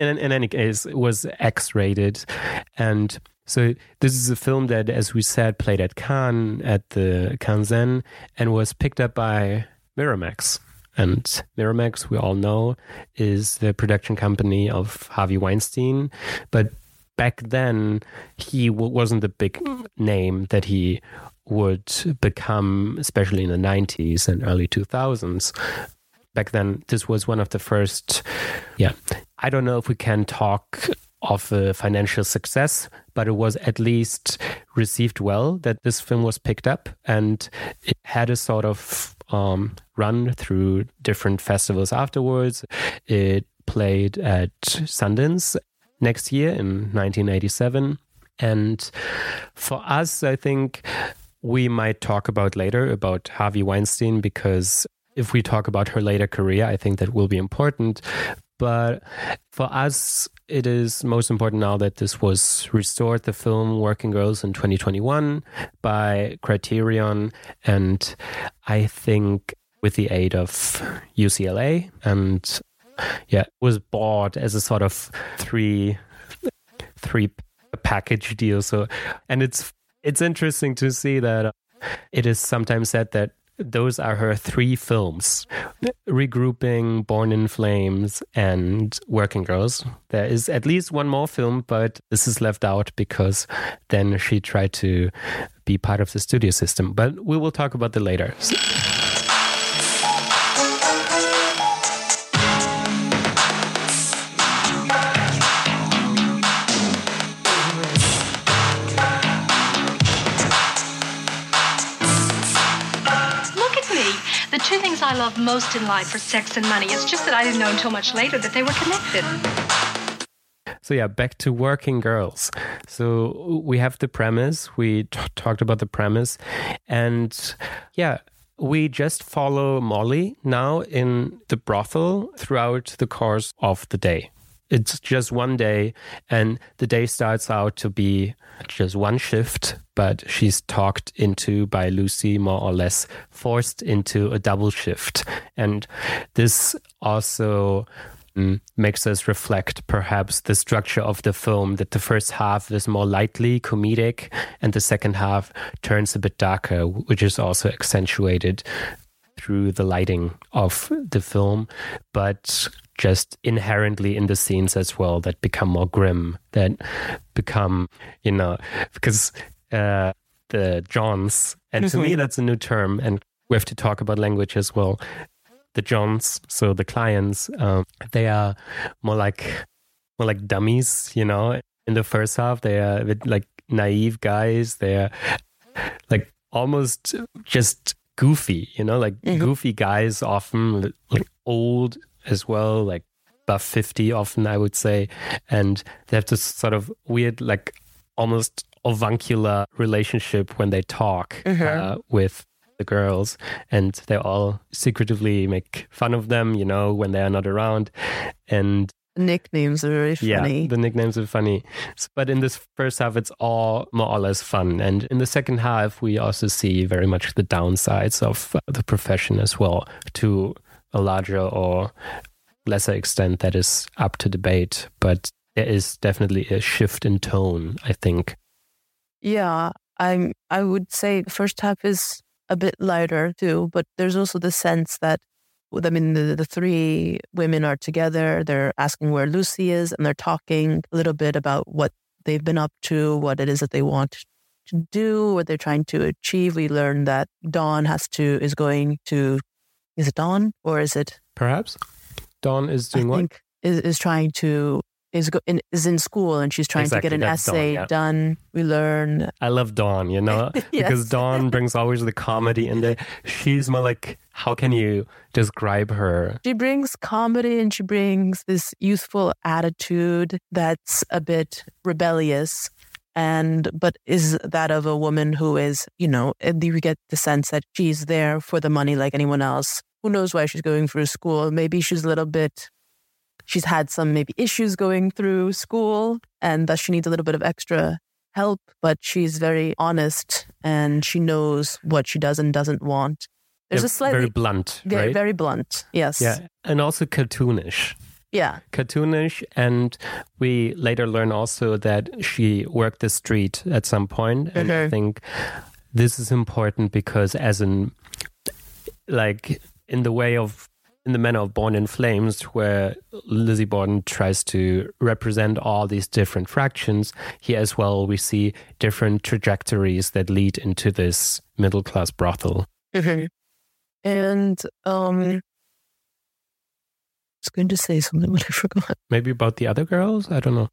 in, in any case, it was X rated, and so this is a film that, as we said, played at Cannes at the Cannes and was picked up by Miramax. And Miramax, we all know, is the production company of Harvey Weinstein. But back then, he wasn't the big name that he would become, especially in the 90s and early 2000s. Back then, this was one of the first, yeah. I don't know if we can talk of a financial success, but it was at least received well that this film was picked up and it had a sort of um, run through different festivals afterwards. It played at Sundance next year in 1987. And for us, I think we might talk about later about Harvey Weinstein because if we talk about her later career, I think that will be important. But for us, it is most important now that this was restored, the film Working Girls in 2021 by Criterion. And I think with the aid of UCLA and yeah, was bought as a sort of three three package deal. So and it's it's interesting to see that it is sometimes said that those are her three films. Regrouping born in flames and working girls. There is at least one more film but this is left out because then she tried to be part of the studio system. But we will talk about the later I love most in life are sex and money. It's just that I didn't know until much later that they were connected. So yeah, back to working girls. So we have the premise. We t- talked about the premise, and yeah, we just follow Molly now in the brothel throughout the course of the day. It's just one day, and the day starts out to be just one shift, but she's talked into by Lucy, more or less forced into a double shift. And this also mm, makes us reflect perhaps the structure of the film that the first half is more lightly comedic and the second half turns a bit darker, which is also accentuated through the lighting of the film. But just inherently in the scenes as well that become more grim, that become, you know, because uh, the Johns, and to me, mm-hmm. that's a new term, and we have to talk about language as well. The Johns, so the clients, um, they are more like more like dummies, you know. In the first half, they are like naive guys. They are like almost just goofy, you know, like mm-hmm. goofy guys, often like old as well, like above 50 often, I would say. And they have this sort of weird, like almost avuncular relationship when they talk mm-hmm. uh, with the girls and they all secretively make fun of them, you know, when they are not around. And nicknames are very funny. Yeah, the nicknames are funny. But in this first half, it's all more or less fun. And in the second half, we also see very much the downsides of uh, the profession as well to a larger or lesser extent that is up to debate, but there is definitely a shift in tone, I think. Yeah, I'm I would say the first half is a bit lighter too, but there's also the sense that I mean the, the three women are together, they're asking where Lucy is and they're talking a little bit about what they've been up to, what it is that they want to do, what they're trying to achieve. We learn that Dawn has to is going to is it Dawn or is it perhaps Dawn is doing I what? Is, is trying to is go, in, is in school and she's trying exactly, to get an essay Dawn, yeah. done. We learn. I love Dawn, you know, <laughs> yes. because Dawn brings always the comedy and the she's more like how can you describe her? She brings comedy and she brings this youthful attitude that's a bit rebellious and but is that of a woman who is you know eh, you get the sense that she's there for the money like anyone else? Who knows why she's going through school? Maybe she's a little bit she's had some maybe issues going through school and thus she needs a little bit of extra help but she's very honest and she knows what she does and doesn't want. There's yeah, a slightly very blunt very, right? very blunt yes. Yeah and also cartoonish yeah. Cartoonish. And we later learn also that she worked the street at some point. And I think this is important because, as in, like, in the way of, in the manner of Born in Flames, where Lizzie Borden tries to represent all these different fractions, here as well, we see different trajectories that lead into this middle class brothel. Mm-hmm. And um, was going to say something, <laughs> but I forgot. Maybe about the other girls? I don't know.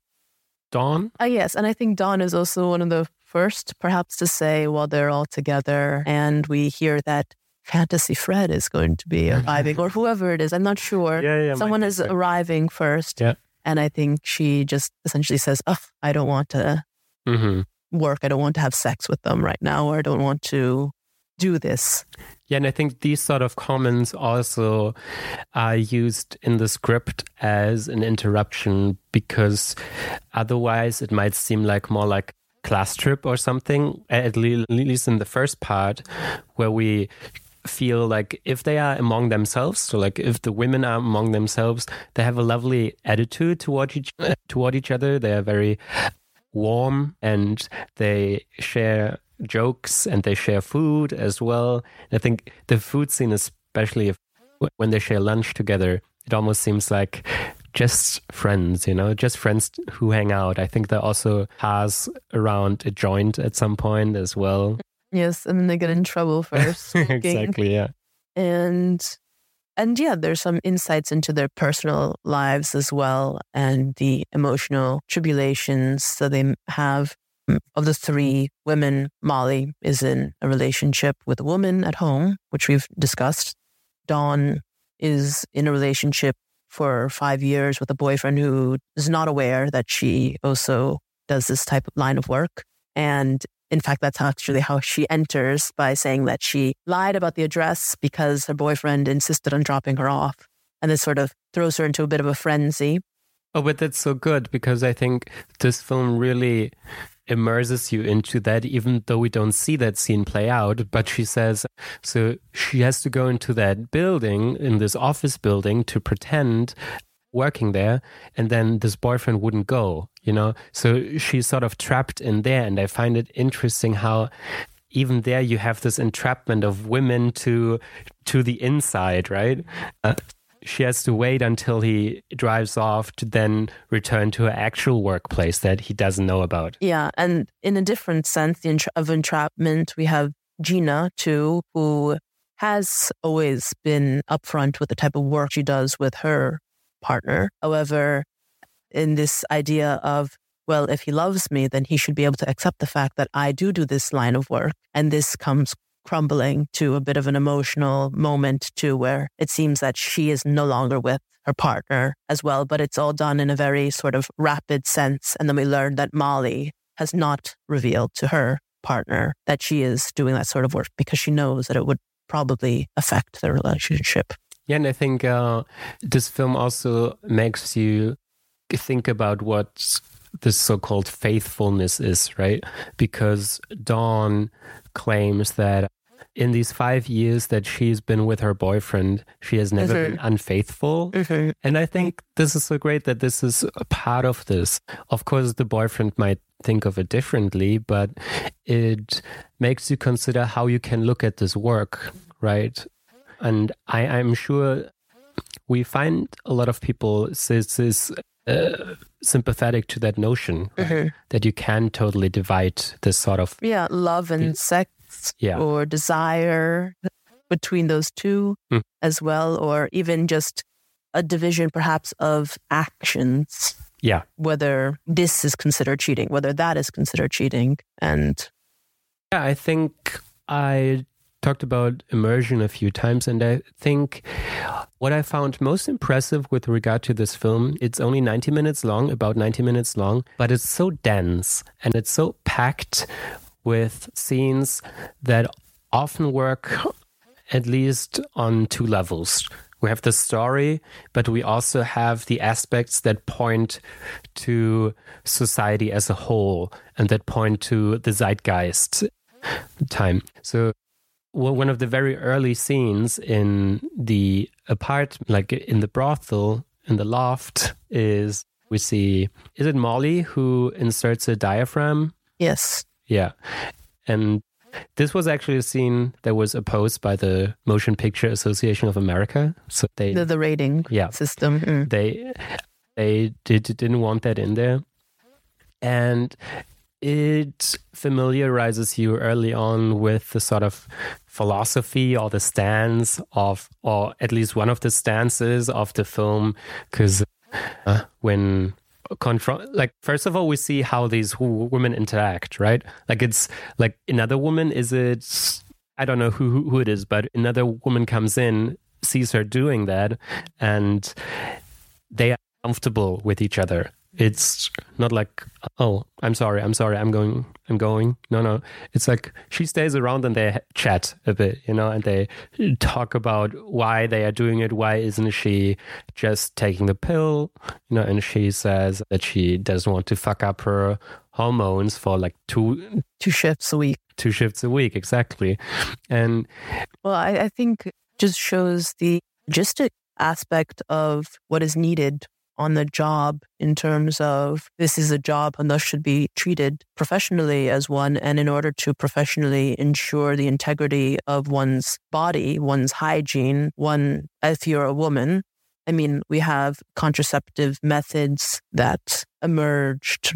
Dawn? Uh, yes. And I think Dawn is also one of the first, perhaps, to say, while they're all together. And we hear that Fantasy Fred is going to be <laughs> arriving, or whoever it is. I'm not sure. Yeah, yeah, Someone is Fred. arriving first. Yeah. And I think she just essentially says, Oh, I don't want to hmm work. I don't want to have sex with them right now, or I don't want to do this. Yeah, and I think these sort of comments also are used in the script as an interruption because otherwise it might seem like more like class trip or something, at least in the first part, where we feel like if they are among themselves, so like if the women are among themselves, they have a lovely attitude toward each toward each other. They are very warm and they share jokes and they share food as well. I think the food scene, especially if, when they share lunch together, it almost seems like just friends, you know, just friends who hang out. I think they also has around a joint at some point as well. Yes. And then they get in trouble for <laughs> smoking. exactly, yeah. and and yeah there's some insights into their personal lives as well and the emotional tribulations that they have of the three women molly is in a relationship with a woman at home which we've discussed dawn is in a relationship for five years with a boyfriend who is not aware that she also does this type of line of work and in fact, that's actually how she enters by saying that she lied about the address because her boyfriend insisted on dropping her off. And this sort of throws her into a bit of a frenzy. Oh, but that's so good because I think this film really immerses you into that, even though we don't see that scene play out. But she says, so she has to go into that building, in this office building, to pretend working there. And then this boyfriend wouldn't go, you know? So she's sort of trapped in there. And I find it interesting how even there you have this entrapment of women to to the inside right uh, she has to wait until he drives off to then return to her actual workplace that he doesn't know about Yeah. And in a different sense of entrapment, we have Gina, too, who has always been upfront with the type of work she does with her partner. However, in this idea of, well, if he loves me, then he should be able to accept the fact that I do do this line of work. And this comes crumbling to a bit of an emotional moment, too, where it seems that she is no longer with her partner as well, but it's all done in a very sort of rapid sense. And then we learn that Molly has not revealed to her partner that she is doing that sort of work because she knows that it would probably affect their relationship. yeah and i think uh, this film also makes you think about what this so-called faithfulness is right because dawn claims that in these five years that she's been with her boyfriend she has never Mhm. been unfaithful And I think this is so great that this is a part of this. Of course, the boyfriend might think of it differently, but it makes you consider how you can look at this work, right? And I, I'm sure we find a lot of people is, is uh, sympathetic to that notion right? that you can totally divide this sort of Yeah, love and sex Yeah. or desire between those two Mm. as well, or even just a division perhaps of actions, yeah whether this is considered cheating, whether that is considered cheating. And Yeah, I think I talked about immersion a few times, and I think what I found most impressive with regard to this film, it's only 90 minutes long, about 90 minutes long, but it's so dense and it's so packed with scenes that often work at least on two levels. We have the story, but we also have the aspects that point to society as a whole and that point to the zeitgeist time. So, one of the very early scenes in the apartment, like in the brothel, in the loft, is we see, is it Molly who inserts a diaphragm? yes, Yeah. And this was actually a scene that was opposed by the Motion Picture Association of America. So they the, the rating Yeah. system. Mm. they they did, didn't want that in there. And it familiarizes you early on with the sort of philosophy or the stance of, or at least one of the stances of the film. Because uh, when confront, like, first of all, we see how these women interact, right? Like, it's like another woman, is it. I don't know who who it is, but another woman comes in, sees her doing that, and they are comfortable with each other. It's not like, oh, I'm sorry, I'm sorry, I'm going, I'm going. No, no. It's like she stays around and they chat a bit, you know, and they talk about why they are doing it. Why isn't she just taking the pill? You know, and she says that she doesn't want to fuck up her hormones for like two two shifts a week. Two shifts a week, exactly. And well, I, I think just shows the logistic aspect of what is needed on the job in terms of this is a job and thus should be treated professionally as one. And in order to professionally ensure the integrity of one's body, one's hygiene, one, if you're a woman, I mean, we have contraceptive methods that emerged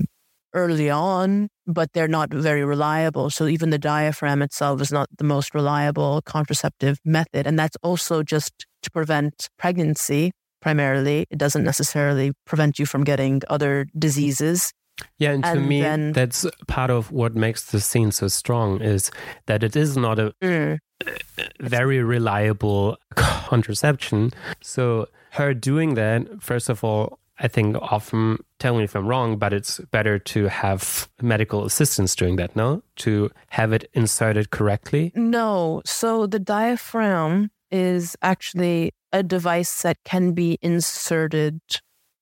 early on, but they're not very reliable. So even the diaphragm itself is not the most reliable contraceptive method. And that's also just to prevent pregnancy primarily. It doesn't necessarily prevent you from getting other diseases. Yeah, and, and to me, then, that's part of what makes the scene so strong is that it is not a mm. very reliable <laughs> contraception. So her doing that, first of all, I think often, tell me if I'm wrong, but it's better to have medical assistance doing that, no? To have it inserted correctly? No. So the diaphragm is actually a device that can be inserted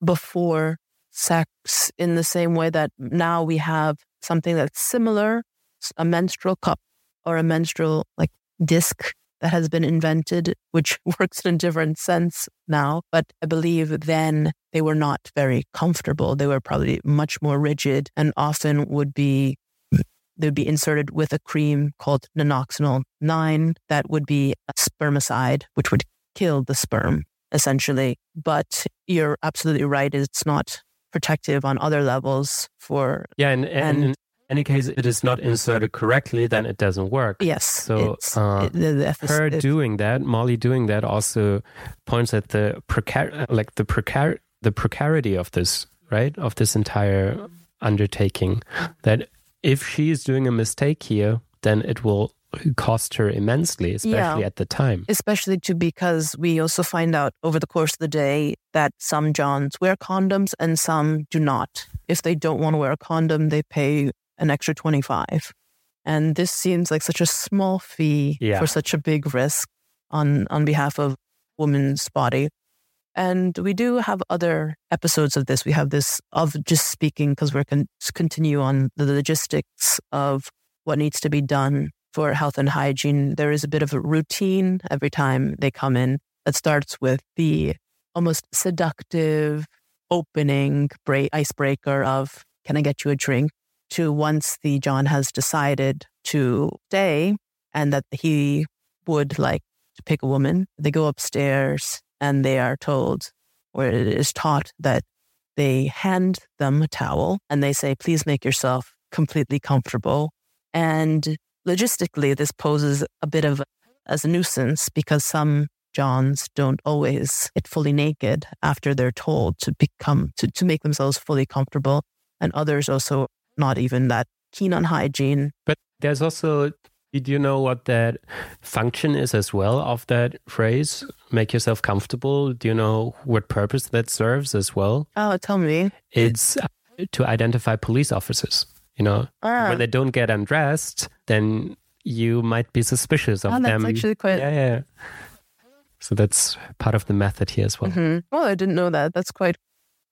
before sex in the same way that now we have something that's similar, a menstrual cup or a menstrual like disc that has been invented, which <laughs> works in a different sense now. But I believe then they were not very comfortable. They were probably much more rigid and often would be they would be inserted with a cream called nonoxynol 9 that would be a spermicide, which would kill the sperm essentially. But you're absolutely right. It's not protective on other levels for. Yeah. And, and, and any case it is not inserted correctly, then it doesn't work. Yes. So uh, it, the, the, her doing that, Molly doing that, also points at the precar like the precar the precarity of this, right, of this entire undertaking. That if she is doing a mistake here, then it will cost her immensely, especially yeah. at the time. Especially to because we also find out over the course of the day that some Johns wear condoms and some do not. If they don't want to wear a condom, they pay an extra 25. And this seems like such a small fee yeah. for such a big risk on, on behalf of woman's body. And we do have other episodes of this. We have this of just speaking because we're to continue on the logistics of what needs to be done for health and hygiene. There is a bit of a routine every time they come in that starts with the almost seductive opening break, icebreaker of, can I get you a drink? to once the John has decided to stay and that he would like to pick a woman, they go upstairs and they are told, or it is taught that they hand them a towel and they say, please make yourself completely comfortable. And logistically, this poses a bit of as a nuisance because some Johns don't always get fully naked after they're told to become to, to make themselves fully comfortable. And others also not even that keen on hygiene. But there's also, did you know what that function is as well of that phrase? Make yourself comfortable. Do you know what purpose that serves as well? Oh, tell me. It's uh, to identify police officers. You know, ah. when they don't get undressed, then you might be suspicious of oh, that's them. That's actually quite. Yeah, yeah. So that's part of the method here as well. Mm-hmm. Well, I didn't know that. That's quite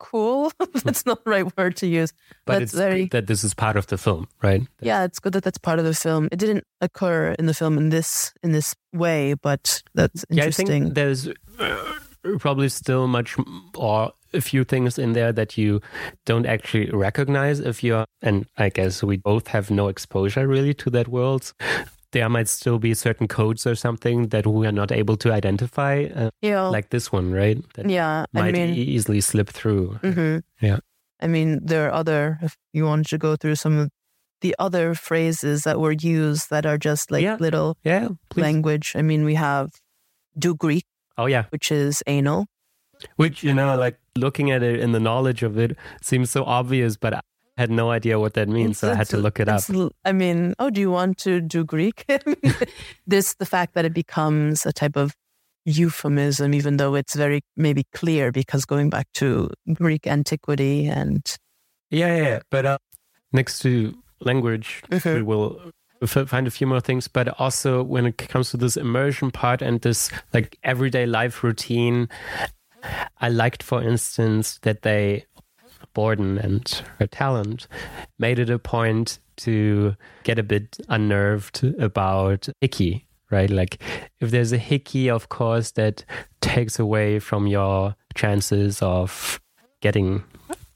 cool. <laughs> that's not the right word to use. But that's it's very, that this is part of the film, right? Yeah, it's good that that's part of the film. It didn't occur in the film in this in this way, but that's interesting. Yeah, I think there's uh, probably still much or a few things in there that you don't actually recognize if you're and I guess we both have no exposure really to that world there might still be certain codes or something that we are not able to identify. Uh, yeah. Like this one, right? That yeah. Might I mean, e- easily slip through. Mm-hmm. Yeah. I mean, there are other, if you wanted to go through some of the other phrases that were used that are just like yeah. little yeah, language. I mean, we have do Greek. Oh, yeah. Which is anal. Which, you know, like looking at it and the knowledge of it seems so obvious, but had no idea what that means, so I had to look it up. I mean, oh, do you want to do Greek? <laughs> this, the fact that it becomes a type of euphemism, even though it's very maybe clear because going back to Greek antiquity and. Yeah, yeah, yeah. but uh, next to language, mm-hmm. we will find a few more things, but also when it comes to this immersion part and this like everyday life routine, I liked, for instance, that they Borden and her talent made it a point to get a bit unnerved about Hickey, right? Like, if there's a Hickey, of course, that takes away from your chances of getting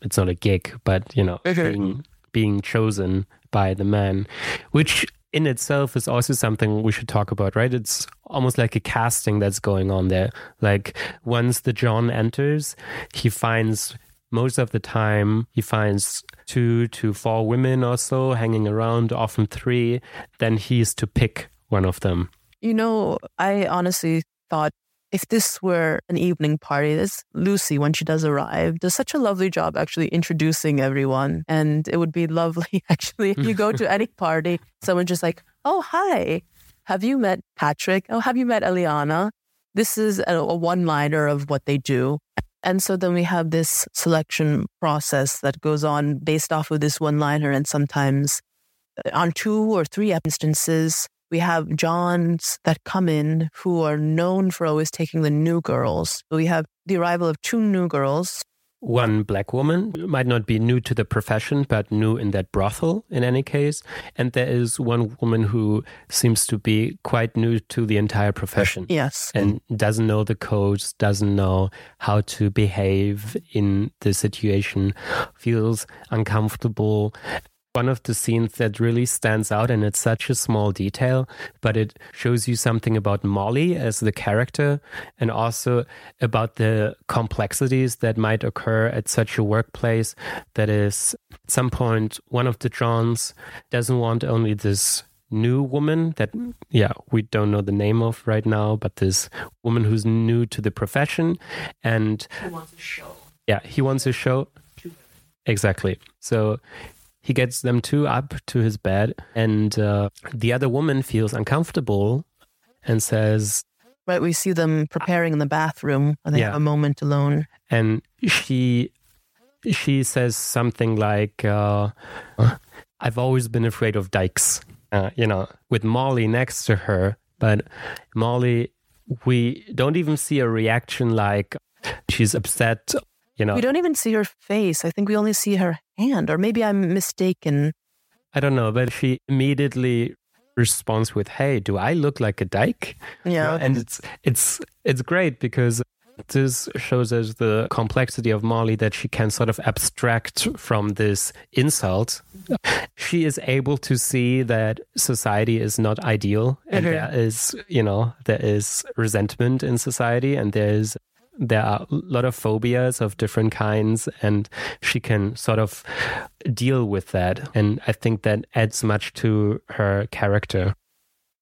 it's not a gig, but you know, being, being chosen by the man, which in itself is also something we should talk about, right? It's almost like a casting that's going on there. Like once the John enters, he finds most of the time he finds two to four women or so hanging around, often three. Then he's to pick one of them. You know, I honestly thought if this were an evening party, this Lucy, when she does arrive, does such a lovely job actually introducing everyone. And it would be <laughs> lovely, actually, if you go to any party, someone just like, oh, hi, have you met Patrick? Oh, have you met Eliana? This is a, a one liner of what they do. And so then we have this selection process that goes on based off of this one liner. And sometimes uh, on two or three instances, we have Johns that come in who are known for always taking the new girls. We have the arrival of two new girls one black woman might not be new to the profession, but new in that brothel in any case. And there is one woman who seems to be quite new to the entire profession. Yes. And doesn't know the codes, doesn't know how to behave in the situation, feels uncomfortable one of the scenes that really stands out, and it's such a small detail, but it shows you something about Molly as the character and also about the complexities that might occur at such a workplace. That is, at some point, one of the Johns doesn't want only this new woman that yeah we don't know the name of right now but this woman who's new to the profession and he wants a show. Yeah he wants a show. Exactly. So he gets them two up to his bed, and uh, the other woman feels uncomfortable and says, Right, we see them preparing in the bathroom and they yeah. have a moment alone. And she she says something like, uh, I've always been afraid of dykes, uh, you know, with Molly next to her. But Molly, we don't even see a reaction like she's upset you know we don't even see her face i think we only see her hand or maybe i'm mistaken i don't know but she immediately responds with hey do i look like a dyke yeah and it's it's it's great because this shows us the complexity of Molly that she can sort of abstract from this insult. She is able to see that society is not ideal and mm-hmm. there is, you know, there is resentment in society and there is there are a lot of phobias of different kinds, and she can sort of deal with that. And I think that adds much to her character.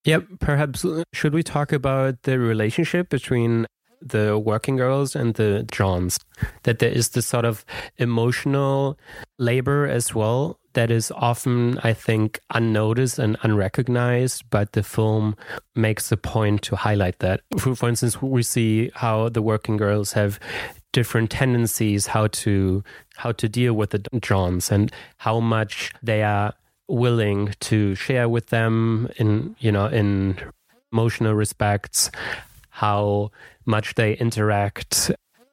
Yeah, perhaps uh, should we talk about the relationship between the working girls and the Johns? That there is this sort of emotional labor as well that is often, I think, unnoticed and unrecognized, but the film makes a point to highlight that. For, instance, we see how the working girls have different tendencies how to how to deal with the Johns and how much they are willing to share with them in you know in emotional respects how much they interact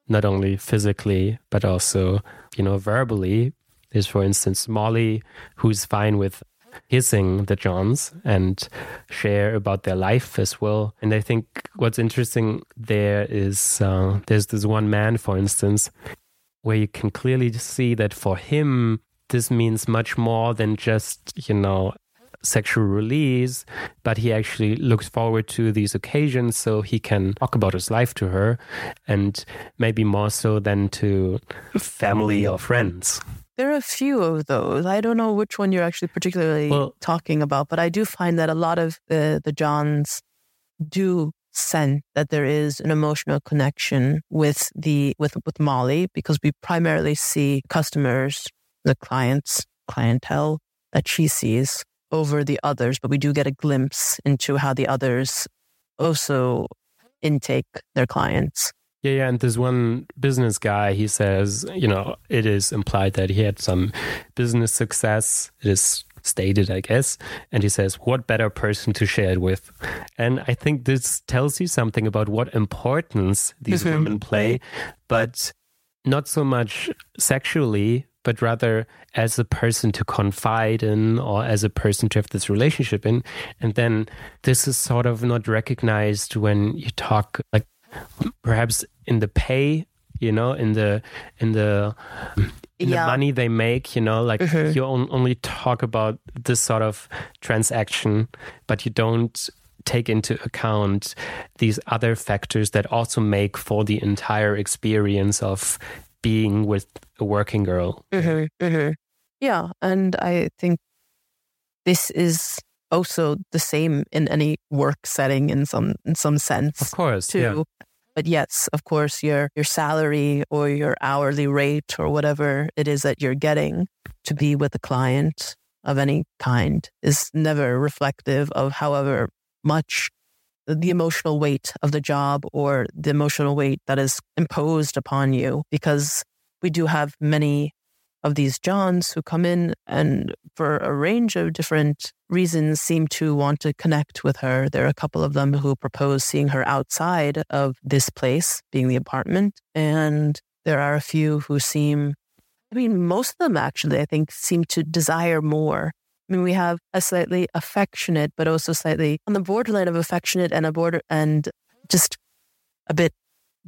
not only physically but also you know verbally there's, for instance, Molly, who's fine with kissing the Johns and share about their life as well. And I think what's interesting there is uh, there's this one man, for instance, where you can clearly see that for him, this means much more than just, you know, sexual release, but he actually looks forward to these occasions so he can talk about his life to her and maybe more so than to family or friends. There are a few of those. I don't know which one you're actually particularly well, talking about, but I do find that a lot of the, the Johns do sense that there is an emotional connection with the with with Molly because we primarily see customers, the clients clientele that she sees over the others, but we do get a glimpse into how the others also intake their clients. Yeah, yeah. And this one business guy, he says, you know, it is implied that he had some business success. It is stated, I guess. And he says, what better person to share it with? And I think this tells you something about what importance these mm-hmm. women play, but not so much sexually, but rather as a person to confide in or as a person to have this relationship in. And then this is sort of not recognized when you talk like perhaps in the pay you know in the in the in yeah. the money they make you know like mm-hmm. you only talk about this sort of transaction but you don't take into account these other factors that also make for the entire experience of being with a working girl mm-hmm. Mm-hmm. yeah and i think this is also the same in any work setting in some in some sense. Of course, too. Yeah. But yes, of course, your your salary or your hourly rate or whatever it is that you're getting to be with a client of any kind is never reflective of however much the emotional weight of the job or the emotional weight that is imposed upon you because we do have many of these Johns who come in and for a range of different reasons seem to want to connect with her. There are a couple of them who propose seeing her outside of this place, being the apartment. And there are a few who seem, I mean, most of them actually, I think, seem to desire more. I mean, we have a slightly affectionate, but also slightly on the borderline of affectionate and a border and just a bit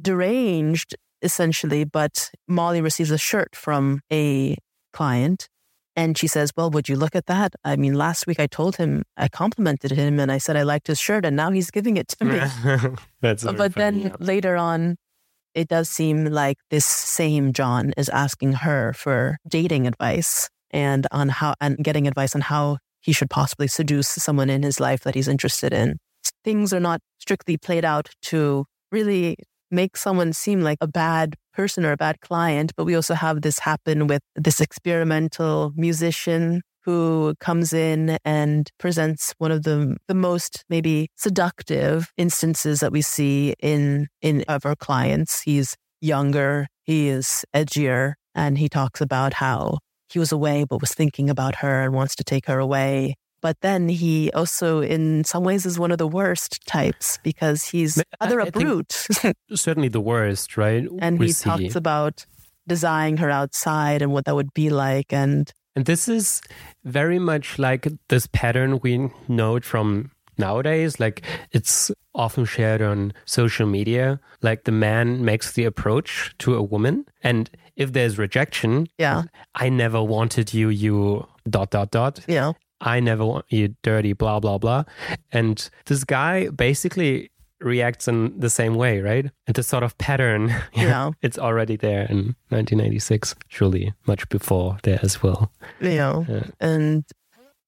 deranged essentially, but Molly receives a shirt from a client and she says, Well, would you look at that? I mean, last week I told him, I complimented him and I said I liked his shirt and now he's giving it to me. <laughs> That's but then yeah. later on, it does seem like this same John is asking her for dating advice and on how and getting advice on how he should possibly seduce someone in his life that he's interested in. Things are not strictly played out to really make someone seem like a bad person or a bad client. But we also have this happen with this experimental musician who comes in and presents one of the the most maybe seductive instances that we see in in of our clients. He's younger, he is edgier, and he talks about how he was away but was thinking about her and wants to take her away. But then he also, in some ways, is one of the worst types because he's either a brute. <laughs> certainly the worst, right? And we he see. talks about desiring her outside and what that would be like. And and this is very much like this pattern we note from nowadays. Like it's often shared on social media. Like the man makes the approach to a woman, and if there's rejection, yeah, I never wanted you, you dot dot dot. Yeah. I never want you dirty, blah, blah, blah. And this guy basically reacts in the same way, right? And this sort of pattern, <laughs> yeah, it's already there in 1986, surely much before there as well. Yeah. yeah. And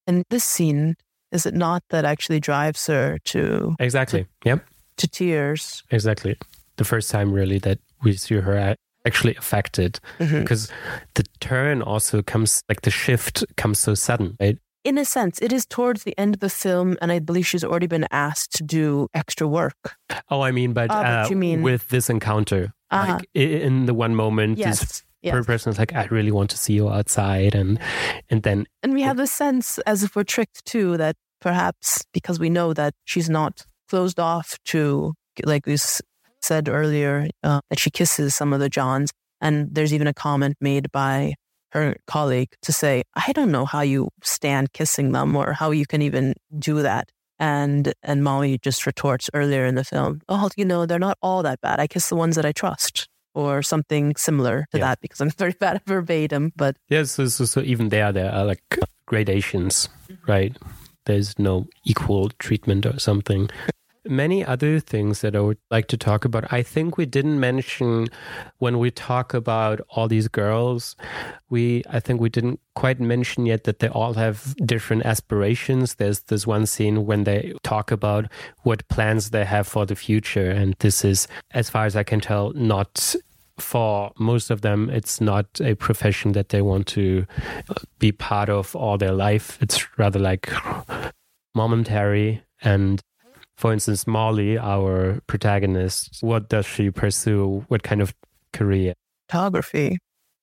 and this scene, is it not that actually drives her to Exactly. To, yep. To tears. Exactly. The first time really that we see her actually affected mm-hmm. because the turn also comes like the shift comes so sudden right in a sense, it is towards the end of the film, and I believe she's already been asked to do extra work. Oh, I mean, but, uh, but you mean with this encounter, uh-huh. like in the one moment, yes. this yes. person is like, "I really want to see you outside," and and then and we have the sense as if we're tricked too that perhaps because we know that she's not closed off to like we said earlier uh, that she kisses some of the Johns, and there's even a comment made by her colleague to say, I don't know how you stand kissing them or how you can even do that. And and Molly just retorts earlier in the film, Oh, you know, they're not all that bad. I kiss the ones that I trust. Or something similar to yeah. that because I'm <laughs> very bad at verbatim. But yes, so, so, so even there, there are like gradations, mm-hmm. right? There's no equal treatment or something many other things that I would like to talk about. I think we didn't mention when we talk about all these girls, we I think we didn't quite mention yet that they all have different aspirations. There's this one scene when they talk about what plans they have for the future and this is as far as I can tell not for most of them, it's not a profession that they want to be part of all their life. It's rather like momentary. And for instance, Molly, our protagonist, what does she pursue? What kind of career? Photography.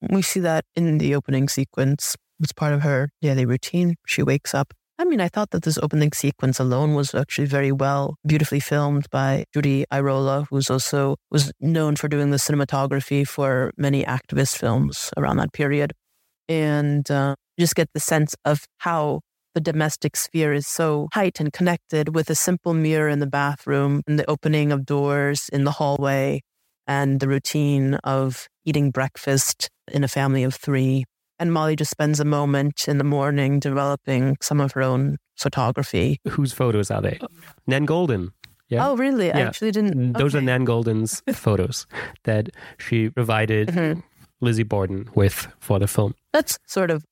We see that in the opening sequence. It's part of her daily routine. She wakes up. I mean, I thought that this opening sequence alone was actually very well, beautifully filmed by Judy Irola, who's also was known for doing the cinematography for many activist films around that period. And uh, just get the sense of how the domestic sphere is so tight and connected with a simple mirror in the bathroom and the opening of doors in the hallway and the routine of eating breakfast in a family of three. And Molly just spends a moment in the morning developing some of her own photography. Whose photos are they? Nan Goldin. Yeah. Oh, really? Yeah. I actually didn't. Those okay. are Nan Goldin's <laughs> photos that she provided mm-hmm. Lizzie Borden with for the film. That's sort of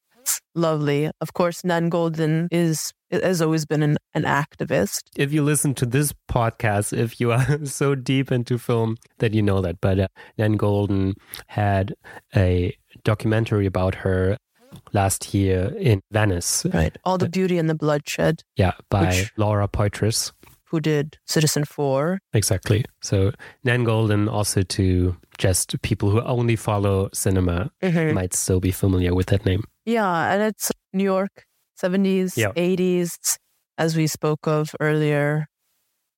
lovely. Of course, Nan Goldin is has always been an, an activist. If you listen to this podcast, if you are <laughs> so deep into film that you know that, but uh, Nan Goldin had a documentary about her last year in Venice. Right. All the Beauty and the Bloodshed. Yeah, by which, Laura Poitras. Who did Citizenfour. Exactly. So Nan Goldin also to just people who only follow cinema mm-hmm. might still be familiar with that name. Yeah, and it's New York, 70s, yeah. 80s, as we spoke of earlier.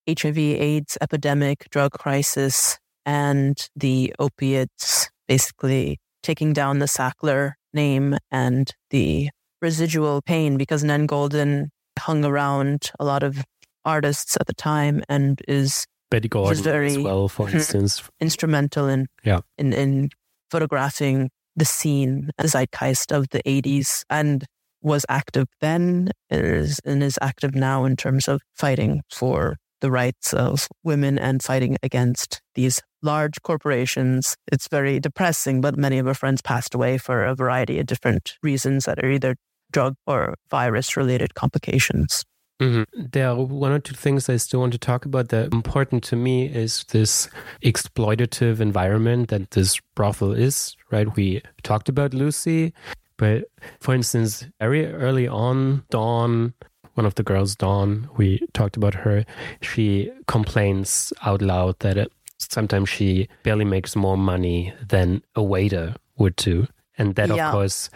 HIV, AIDS epidemic, drug crisis, and the opiates basically taking down the Sackler name and the residual pain because Nan Goldin hung around a lot of artists at the time and is Bette Gordon very, as well, for <laughs> instance, instrumental in yeah in in photographing the scene, the zeitgeist of the 80s and was active then is, and is active now in terms of fighting for the rights of women and fighting against these large corporations. It's very depressing, but many of our friends passed away for a variety of different reasons that are either drug or virus related complications. Mm-hmm. There are one or two things I still want to talk about that important to me is this exploitative environment that this brothel is, right? We talked about Lucy, but for instance, very early on, Dawn, one of the girls, Dawn, we talked about her, she complains out loud that it, sometimes she barely makes more money than a waiter would do. And that, yeah. of course,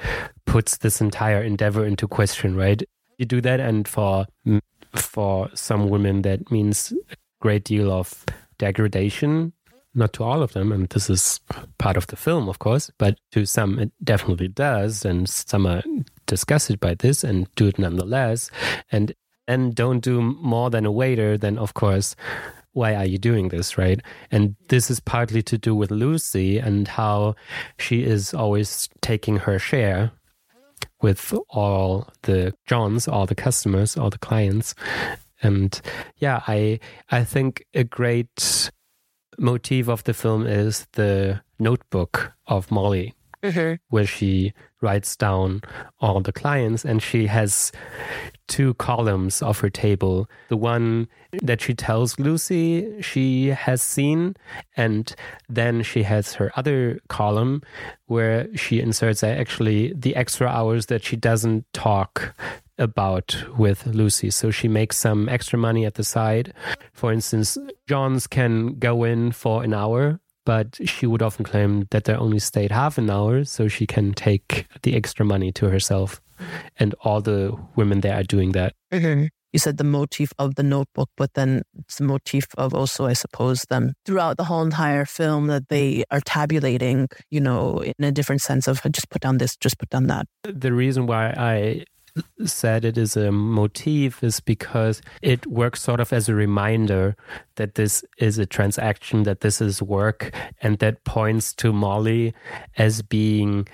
puts this entire endeavor into question, right? You do that, and for for some women that means a great deal of degradation. Not to all of them, and this is part of the film, of course, but to some it definitely does, and some are disgusted by this and do it nonetheless, and and don't do more than a waiter, then of course why are you doing this, right? And this is partly to do with Lucy and how she is always taking her share with all the Johns, all the customers, all the clients. And yeah, I I think a great motif of the film is the notebook of Molly, mm-hmm. where she writes down all the clients and she has two columns of her table. The one that she tells Lucy she has seen, and then she has her other column where she inserts uh, actually the extra hours that she doesn't talk about with Lucy. So she makes some extra money at the side. For instance, Johns can go in for an hour but she would often claim that they only stayed half an hour so she can take the extra money to herself. And all the women there are doing that. Mm-hmm. You said the motif of the notebook, but then it's the motif of also, I suppose, them throughout the whole entire film that they are tabulating, you know, in a different sense of just put down this, just put down that. The reason why I said it is a motif is because it works sort of as a reminder that this is a transaction, that this is work, and that points to Molly as being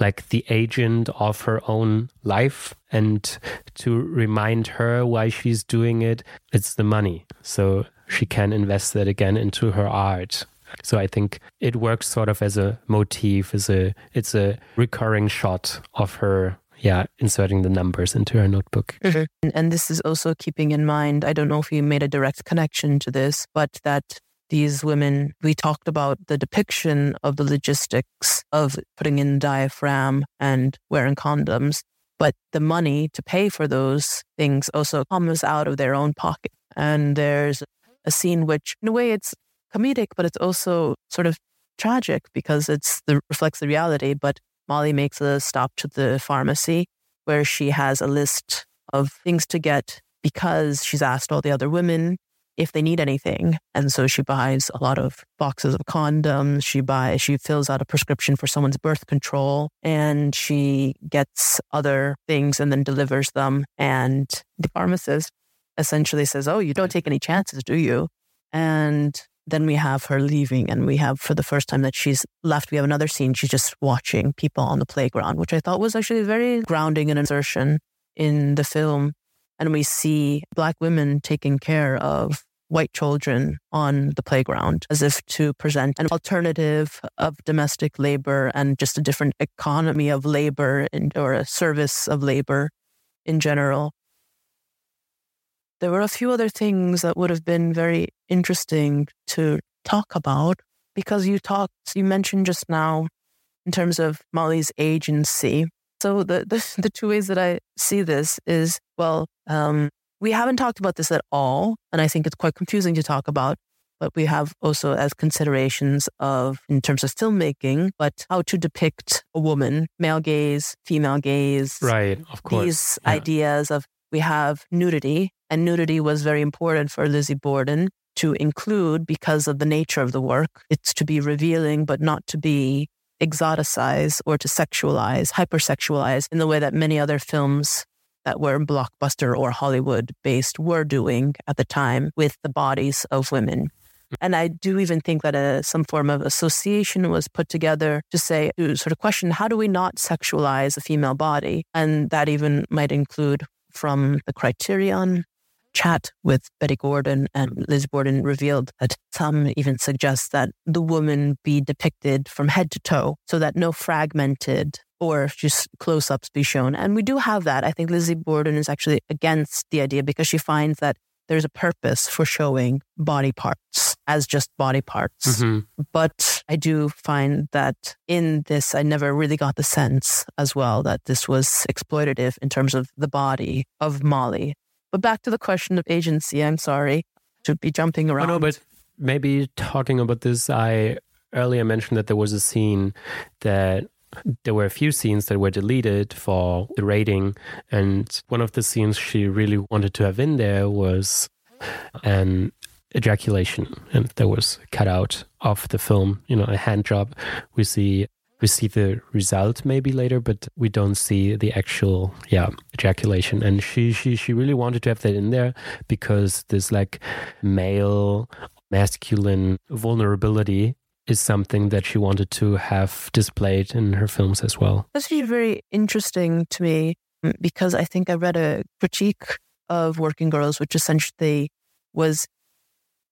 like the agent of her own life and to remind her why she's doing it, it's the money. So she can invest that again into her art. So I think it works sort of as a motif, as a it's a recurring shot of her yeah, inserting the numbers into her notebook. Mm-hmm. And this is also keeping in mind, I don't know if you made a direct connection to this, but that these women, we talked about the depiction of the logistics of putting in diaphragm and wearing condoms, but the money to pay for those things also comes out of their own pocket. And there's a scene which, in a way, it's comedic, but it's also sort of tragic because it's the reflects the reality. But Molly makes a stop to the pharmacy where she has a list of things to get because she's asked all the other women if they need anything. And so she buys a lot of boxes of condoms. She buys, she fills out a prescription for someone's birth control and she gets other things and then delivers them. And the pharmacist essentially says, Oh, you don't take any chances, do you? And then we have her leaving, and we have, for the first time that she's left, we have another scene. She's just watching people on the playground, which I thought was actually very grounding and insertion in the film. And we see Black women taking care of white children on the playground as if to present an alternative of domestic labor and just a different economy of labor and, or a service of labor in general. There were a few other things that would have been very interesting to talk about because you talked, you mentioned just now in terms of Molly's agency. So the, the, <laughs> the two ways that I see this is, well, um, we haven't talked about this at all. And I think it's quite confusing to talk about, but we have also as considerations of, in terms of filmmaking, but how to depict a woman, male gaze, female gaze. Right, of course. These yeah. ideas of we have nudity, and nudity was very important for Lizzie Borden to include because of the nature of the work. It's to be revealing, but not to be exoticize or to sexualize, hypersexualize in the way that many other films that were blockbuster or Hollywood based were doing at the time with the bodies of women. And I do even think that a, some form of association was put together to say, to sort of question, how do we not sexualize a female body? And that even might include from the criterion chat with Bette Gordon and Liz Borden revealed that some even suggest that the woman be depicted from head to toe so that no fragmented or just close ups be shown. And we do have that. I think Lizzie Borden is actually against the idea because she finds that there's a purpose for showing body parts as just body parts. Mm-hmm. But I do find that in this, I never really got the sense as well that this was exploitative in terms of the body of Molly. But back to the question of agency, I'm sorry to be jumping around. Oh, no, but maybe talking about this, I earlier mentioned that there was a scene that there were a few scenes that were deleted for the rating. And one of the scenes she really wanted to have in there was an ejaculation. And that was cut out of the film, you know, a hand job. We see we see the result maybe later, but we don't see the actual yeah ejaculation. And she she she really wanted to have that in there because this like male masculine vulnerability is something that she wanted to have displayed in her films as well. That's very interesting to me mm, because I think I read a critique of Working Girls, which essentially was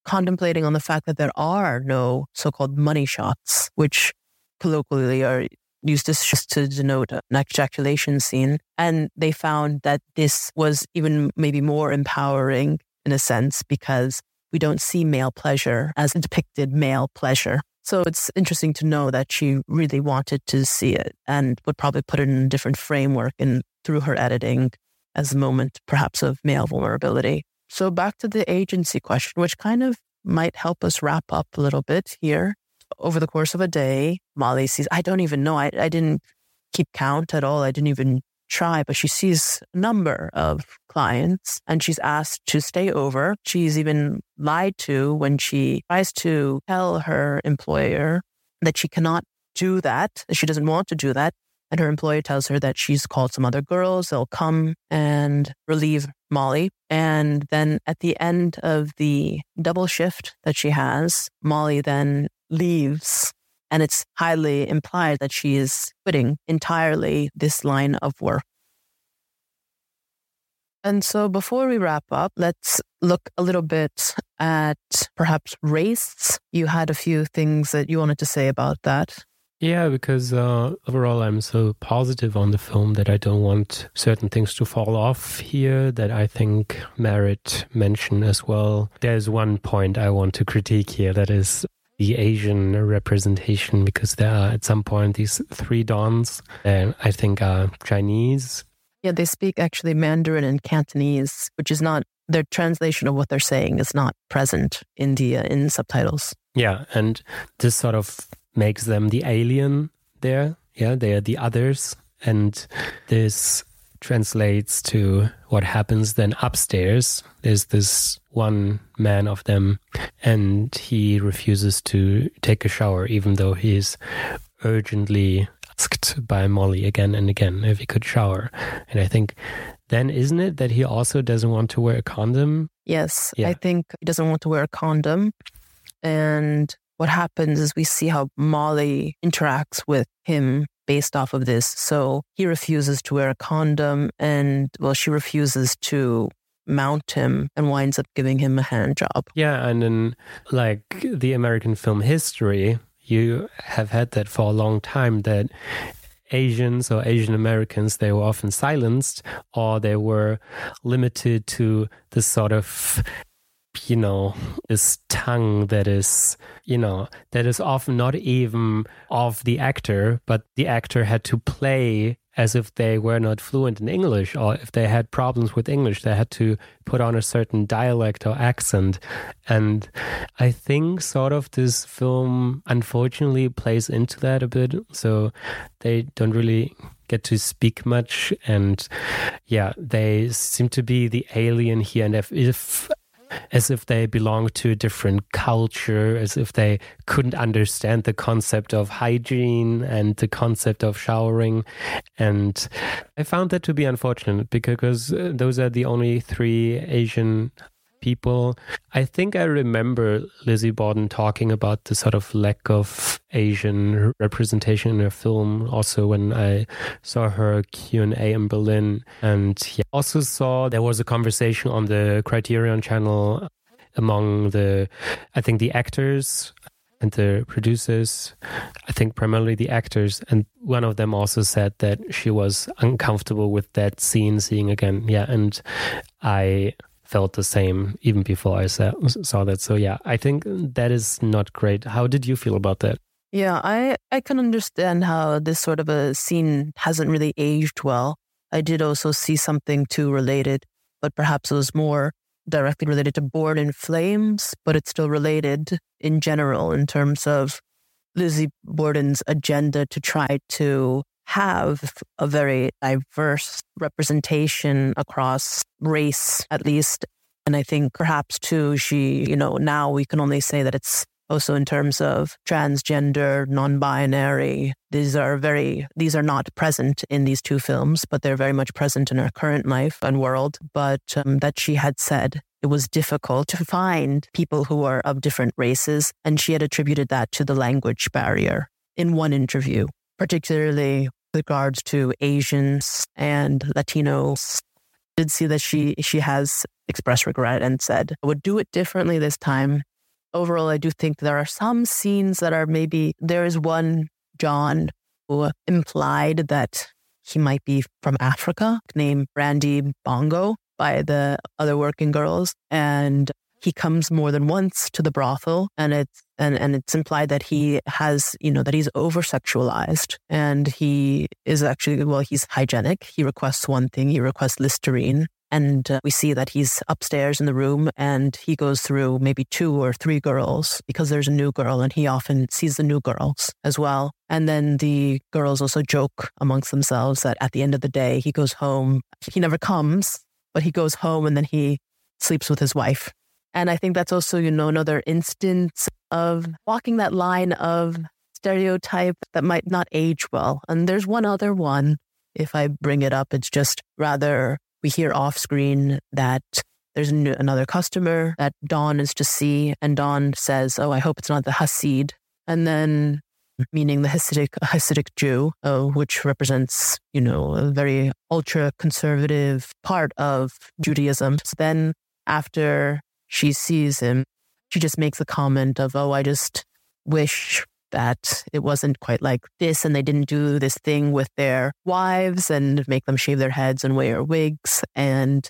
contemplating on the fact that there are no so-called money shots, which colloquially are used this just to denote an ejaculation scene. And they found that this was even maybe more empowering in a sense because we don't see male pleasure as depicted male pleasure. So it's interesting to know that she really wanted to see it and would probably put it in a different framework and through her editing as a moment perhaps of male vulnerability. So back to the agency question, which kind of might help us wrap up a little bit here. Over the course of a day, Molly sees, I don't even know, I, I didn't keep count at all. I didn't even try, but she sees a number of clients and she's asked to stay over. She's even lied to when she tries to tell her employer that she cannot do that, that she doesn't want to do that. And her employer tells her that she's called some other girls. They'll come and relieve Molly. And then at the end of the double shift that she has, Molly then leaves and it's highly implied that she is quitting entirely this line of work. And so before we wrap up, let's look a little bit at perhaps race. You had a few things that you wanted to say about that. Yeah, because uh, overall I'm so positive on the film that I don't want certain things to fall off here that I think merit mention as well. There's one point I want to critique here that is the Asian representation because there are at some point these three dons and I think are Chinese. Yeah, they speak actually Mandarin and Cantonese, which is not their translation of what they're saying is not present in the uh, in subtitles. Yeah, and this sort of makes them the alien there. Yeah, they are the others, and this translates to what happens then upstairs. There's this one man of them, and he refuses to take a shower, even though he's urgently asked by Molly again and again if he could shower. And I think then isn't it that he also doesn't want to wear a condom? Yes, yeah. I think he doesn't want to wear a condom. And what happens is we see how Molly interacts with him based off of this. So he refuses to wear a condom and well, she refuses to mount him and winds up giving him a hand job. Yeah, and in like the American film history, you have had that for a long time that Asians or Asian Americans, they were often silenced or they were limited to this sort of you know, this tongue that is, you know, that is often not even of the actor, but the actor had to play as if they were not fluent in English or if they had problems with English, they had to put on a certain dialect or accent. And I think sort of this film unfortunately plays into that a bit. So they don't really get to speak much and yeah they seem to be the alien here and if, if as if they belonged to a different culture, as if they couldn't understand the concept of hygiene and the concept of showering. And I found that to be unfortunate because uh, those are the only three Asian people. I think I remember Lizzie Borden talking about the sort of lack of Asian representation in her film. Also, when I saw her Q and A in Berlin, and yeah, also saw there was a conversation on the Criterion channel among the, I think the actors and the producers, I think primarily the actors, and one of them also said that she was uncomfortable with that scene seeing again. Yeah, and I felt the same even before I saw, saw that. So yeah, I think that is not great. How did you feel about that? Yeah, I I can understand how this sort of a scene hasn't really aged well. I did also see something too related, but perhaps it was more directly related to Born in Flames, but it's still related in general in terms of Lizzie Borden's agenda to try to have a very diverse representation across race, at least. And I think perhaps too, she, you know, now we can only say that it's also in terms of transgender, non-binary. These are very, these are not present in these two films, but they're very much present in her current life and world. But um, that she had said it was difficult to find people who are of different races. And she had attributed that to the language barrier in one interview, particularly regards to Asians and Latinos. Did see that she she has expressed regret and said I would do it differently this time. Overall, I do think there are some scenes that are maybe there is one John who implied that he might be from Africa, named Randy Bongo by the other working girls, and he comes more than once to the brothel and it's and, and it's implied that he has you know that he's over sexualized and he is actually well he's hygienic he requests one thing he requests listerine and uh, we see that he's upstairs in the room and he goes through maybe two or three girls because there's a new girl and he often sees the new girls as well. And then the girls also joke amongst themselves that at the end of the day, he goes home. He never comes, but he goes home and then he sleeps with his wife and I think that's also, you know, another instance of walking that line of stereotype that might not age well. And there's one other one. If I bring it up, it's just rather we hear off screen that there's another customer that Dawn is to see. And Dawn says, Oh, I hope it's not the Hasid. And then, meaning the Hasidic, Hasidic Jew, uh, which represents, you know, a very ultra conservative part of Judaism. So then after she sees him, she just makes a comment of, Oh, I just wish that it wasn't quite like this and they didn't do this thing with their wives and make them shave their heads and wear wigs. And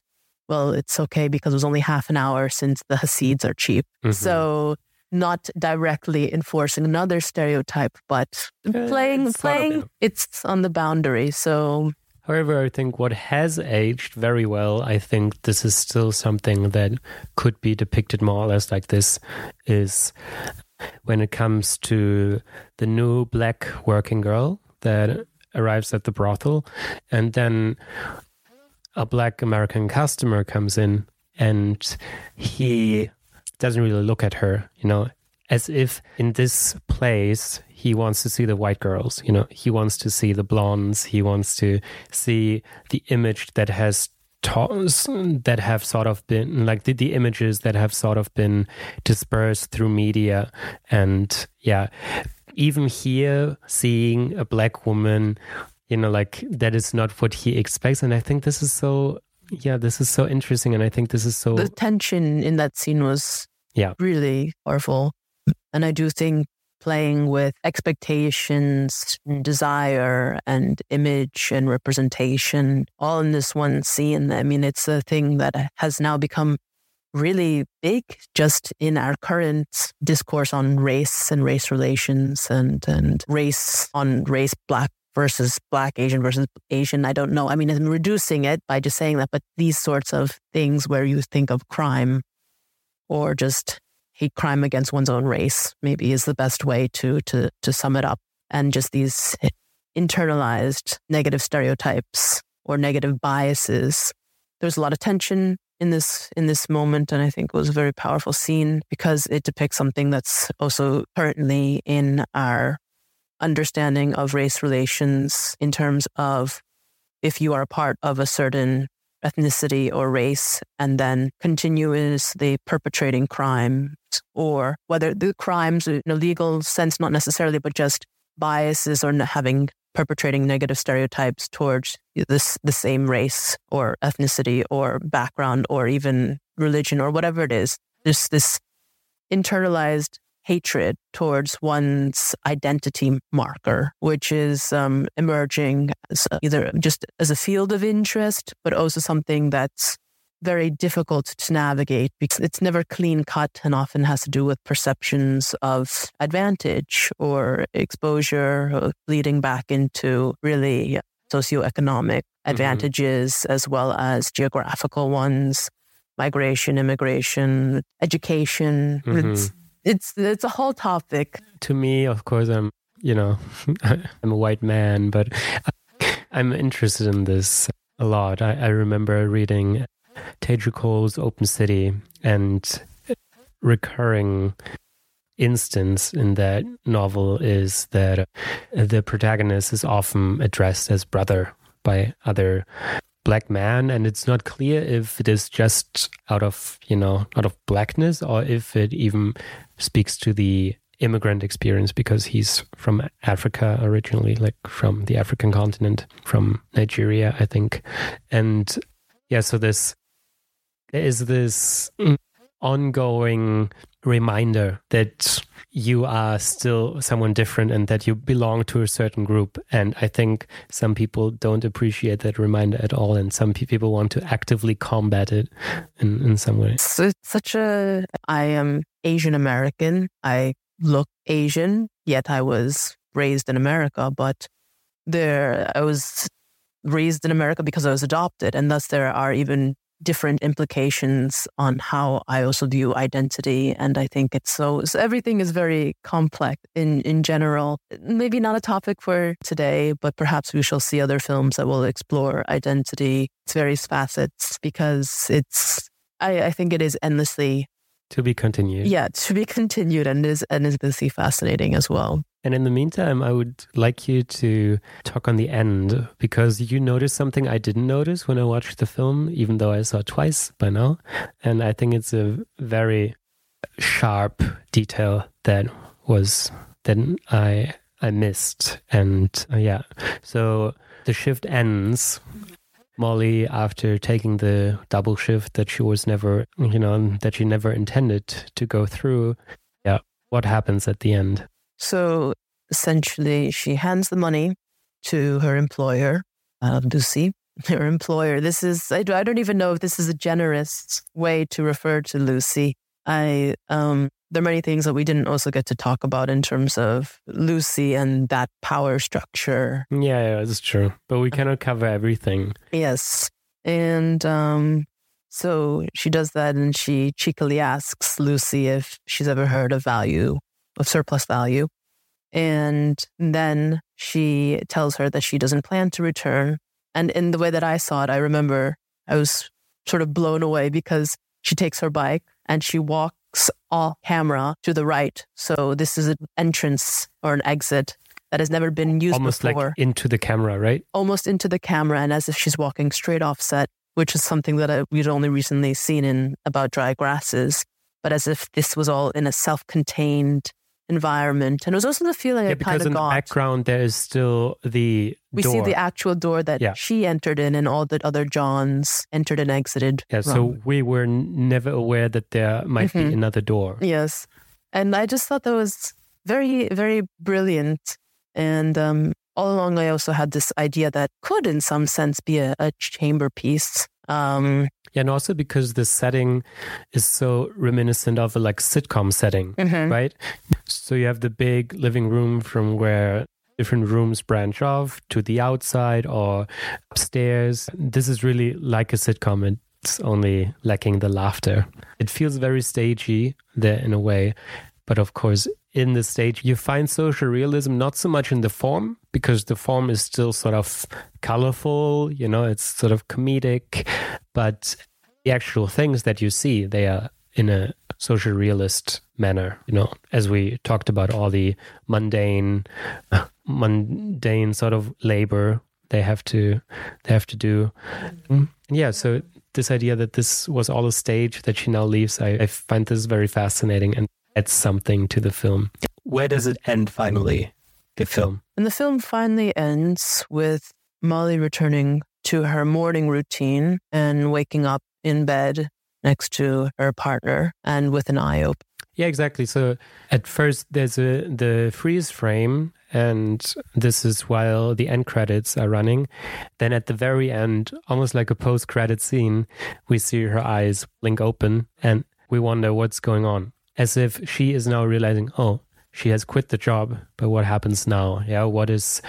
well, it's okay because it was only half an hour since the Hasids are cheap. Mm-hmm. So not directly enforcing another stereotype, but uh, playing, it's playing, it's on the boundary. So However, I think what has aged very well, I think this is still something that could be depicted more or less like this, is when it comes to the new black working girl that arrives at the brothel. And then a black American customer comes in and he doesn't really look at her, you know, as if in this place he wants to see the white girls, you know, he wants to see the blondes, he wants to see the image that has that have sort of been like the, the images that have sort of been dispersed through media. And yeah even here seeing a black woman you know like that is not what he expects. And i think this is so yeah this is so interesting. And i think this is so the tension in that scene was yeah. really powerful. And i do think playing with expectations, and desire, and image and representation all in this one scene. I mean, it's a thing that has now become really big just in our current discourse on race and race relations and, and race on race, black versus black, Asian versus Asian. I don't know. I mean, I'm reducing it by just saying that, but these sorts of things where you think of crime or just hate crime against one's own race, maybe is the best way to to to sum it up. And just these internalized negative stereotypes or negative biases. There's a lot of tension in this in this moment, and I think it was a very powerful scene because it depicts something that's also currently in our understanding of race relations in terms of if you are a part of a certain ethnicity or race and then continuously perpetrating crimes or whether the crimes in a legal sense, not necessarily, but just biases or having perpetrating negative stereotypes towards this the same race or ethnicity or background or even religion or whatever it is. There's this internalized hatred towards one's identity marker, which is um, emerging as either just as a field of interest, but also something that's very difficult to navigate because it's never clean cut and often has to do with perceptions of advantage or exposure or leading back into really socioeconomic mm-hmm. advantages mm-hmm. as well as geographical ones migration immigration education mm-hmm. It's it's a whole topic. To me, of course, I'm you know <laughs> I'm a white man, but <laughs> I'm interested in this a lot. I, I remember reading Teju Cole's Open City and recurring instance in that novel is that the protagonist is often addressed as brother by other black man and it's not clear if it is just out of you know out of blackness or if it even speaks to the immigrant experience because he's from Africa originally like from the African continent from Nigeria I think. And yeah so this there is this ongoing reminder that you are still someone different and that you belong to a certain group. And I think some people don't appreciate that reminder at all. And some people want to actively combat it in, in some way. So it's such a, I am Asian American. I look Asian, yet I was raised in America, but there, I was raised in America because I was adopted. And thus there are even different implications on how I also view identity. And I think it's so, so, everything is very complex in, in general. Maybe not a topic for today, but perhaps we shall see other films that will explore identity, its various facets, because it's, I, I think it is endlessly to be continued. Yeah, to be <laughs> continued and is and is endlessly fascinating as well. And in the meantime, I would like you to talk on the end because you noticed something I didn't notice when I watched the film, even though I saw it twice by now. And I think it's a very sharp detail that was that I I missed. And uh, yeah, so the shift ends. Molly, after taking the double shift that she was never, you know, that she never intended to go through. Yeah, what happens at the end? So essentially, she hands the money to her employer, uh, Lucy, <laughs> her employer. This is, I, I don't even know if this is a generous way to refer to Lucy. I, um, there are many things that we didn't also get to talk about in terms of Lucy and that power structure. Yeah, yeah, that's true. But we cannot cover everything. Yes. And um, so she does that and she cheekily asks Lucy if she's ever heard of value, of surplus value. And then she tells her that she doesn't plan to return. And in the way that I saw it, I remember I was sort of blown away because she takes her bike and she walks off camera to the right. So this is an entrance or an exit that has never been used Almost before. like into the camera, right? Almost into the camera and as if she's walking straight off set, which is something that I, we'd only recently seen in About Dry Grasses. But as if this was all in a self contained environment. And it was also the feeling Yeah, I because in of the background there is still the We door. see the actual door that Yeah. she entered in and all the other Johns entered and exited. yeah, so we were n- never aware that there might Mhm. be another door. Yes. And I just thought that was very, very brilliant. And um, all along, I also had this idea that could, in some sense, be a, a chamber piece. Um, Yeah, and also because the setting is so reminiscent of a like sitcom setting, mhm. right? So you have the big living room from where different rooms branch off to the outside or upstairs. This is really like a sitcom. It's only lacking the laughter. It feels very stagey there in a way. But of course, in the stage, you find social realism not so much in the form, because the form is still sort of colorful, you know, it's sort of comedic, but the actual things that you see, they are in a social realist manner, you know, as we talked about all the mundane, mundane sort of labor they have to, they have to do. Mm. Yeah. So this idea that this was all a stage that she now leaves, I, I find this very fascinating and adds something to the film. Where does it end finally? The film. And the film finally ends with Molly returning to her morning routine and waking up in bed next to her partner and with an eye open. Yeah, exactly. So at first there's a the freeze frame and this is while the end credits are running. Then at the very end, almost like a post credit scene, we see her eyes blink open and we wonder what's going on. As if she is now realizing, oh, she has quit the job, but what happens now? Yeah, what is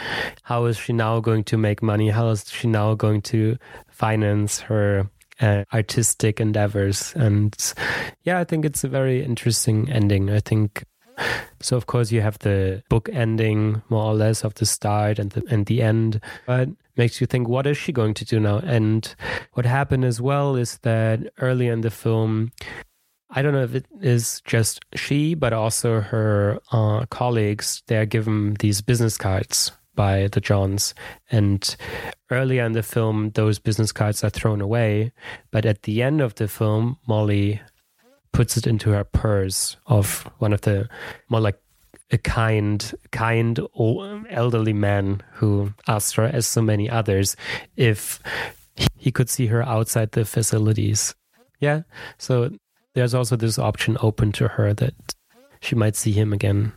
how is she now going to make money? How is she now going to finance her uh, artistic endeavors. And yeah, I think it's a very interesting ending. I think so. Of course, you have the book ending more or less of the start and the and the end, but makes you think, what is she going to do now? And what happened as well is that early in the film. I don't know if it is just she, but also her uh, colleagues. They are given these business cards by the Johns. And earlier in the film, those business cards are thrown away. But at the end of the film, Molly puts it into her purse of one of the more like a kind, kind old elderly man who asked her, as so many others, if he could see her outside the facilities. Yeah. So there's also this option open to her that she might see him again.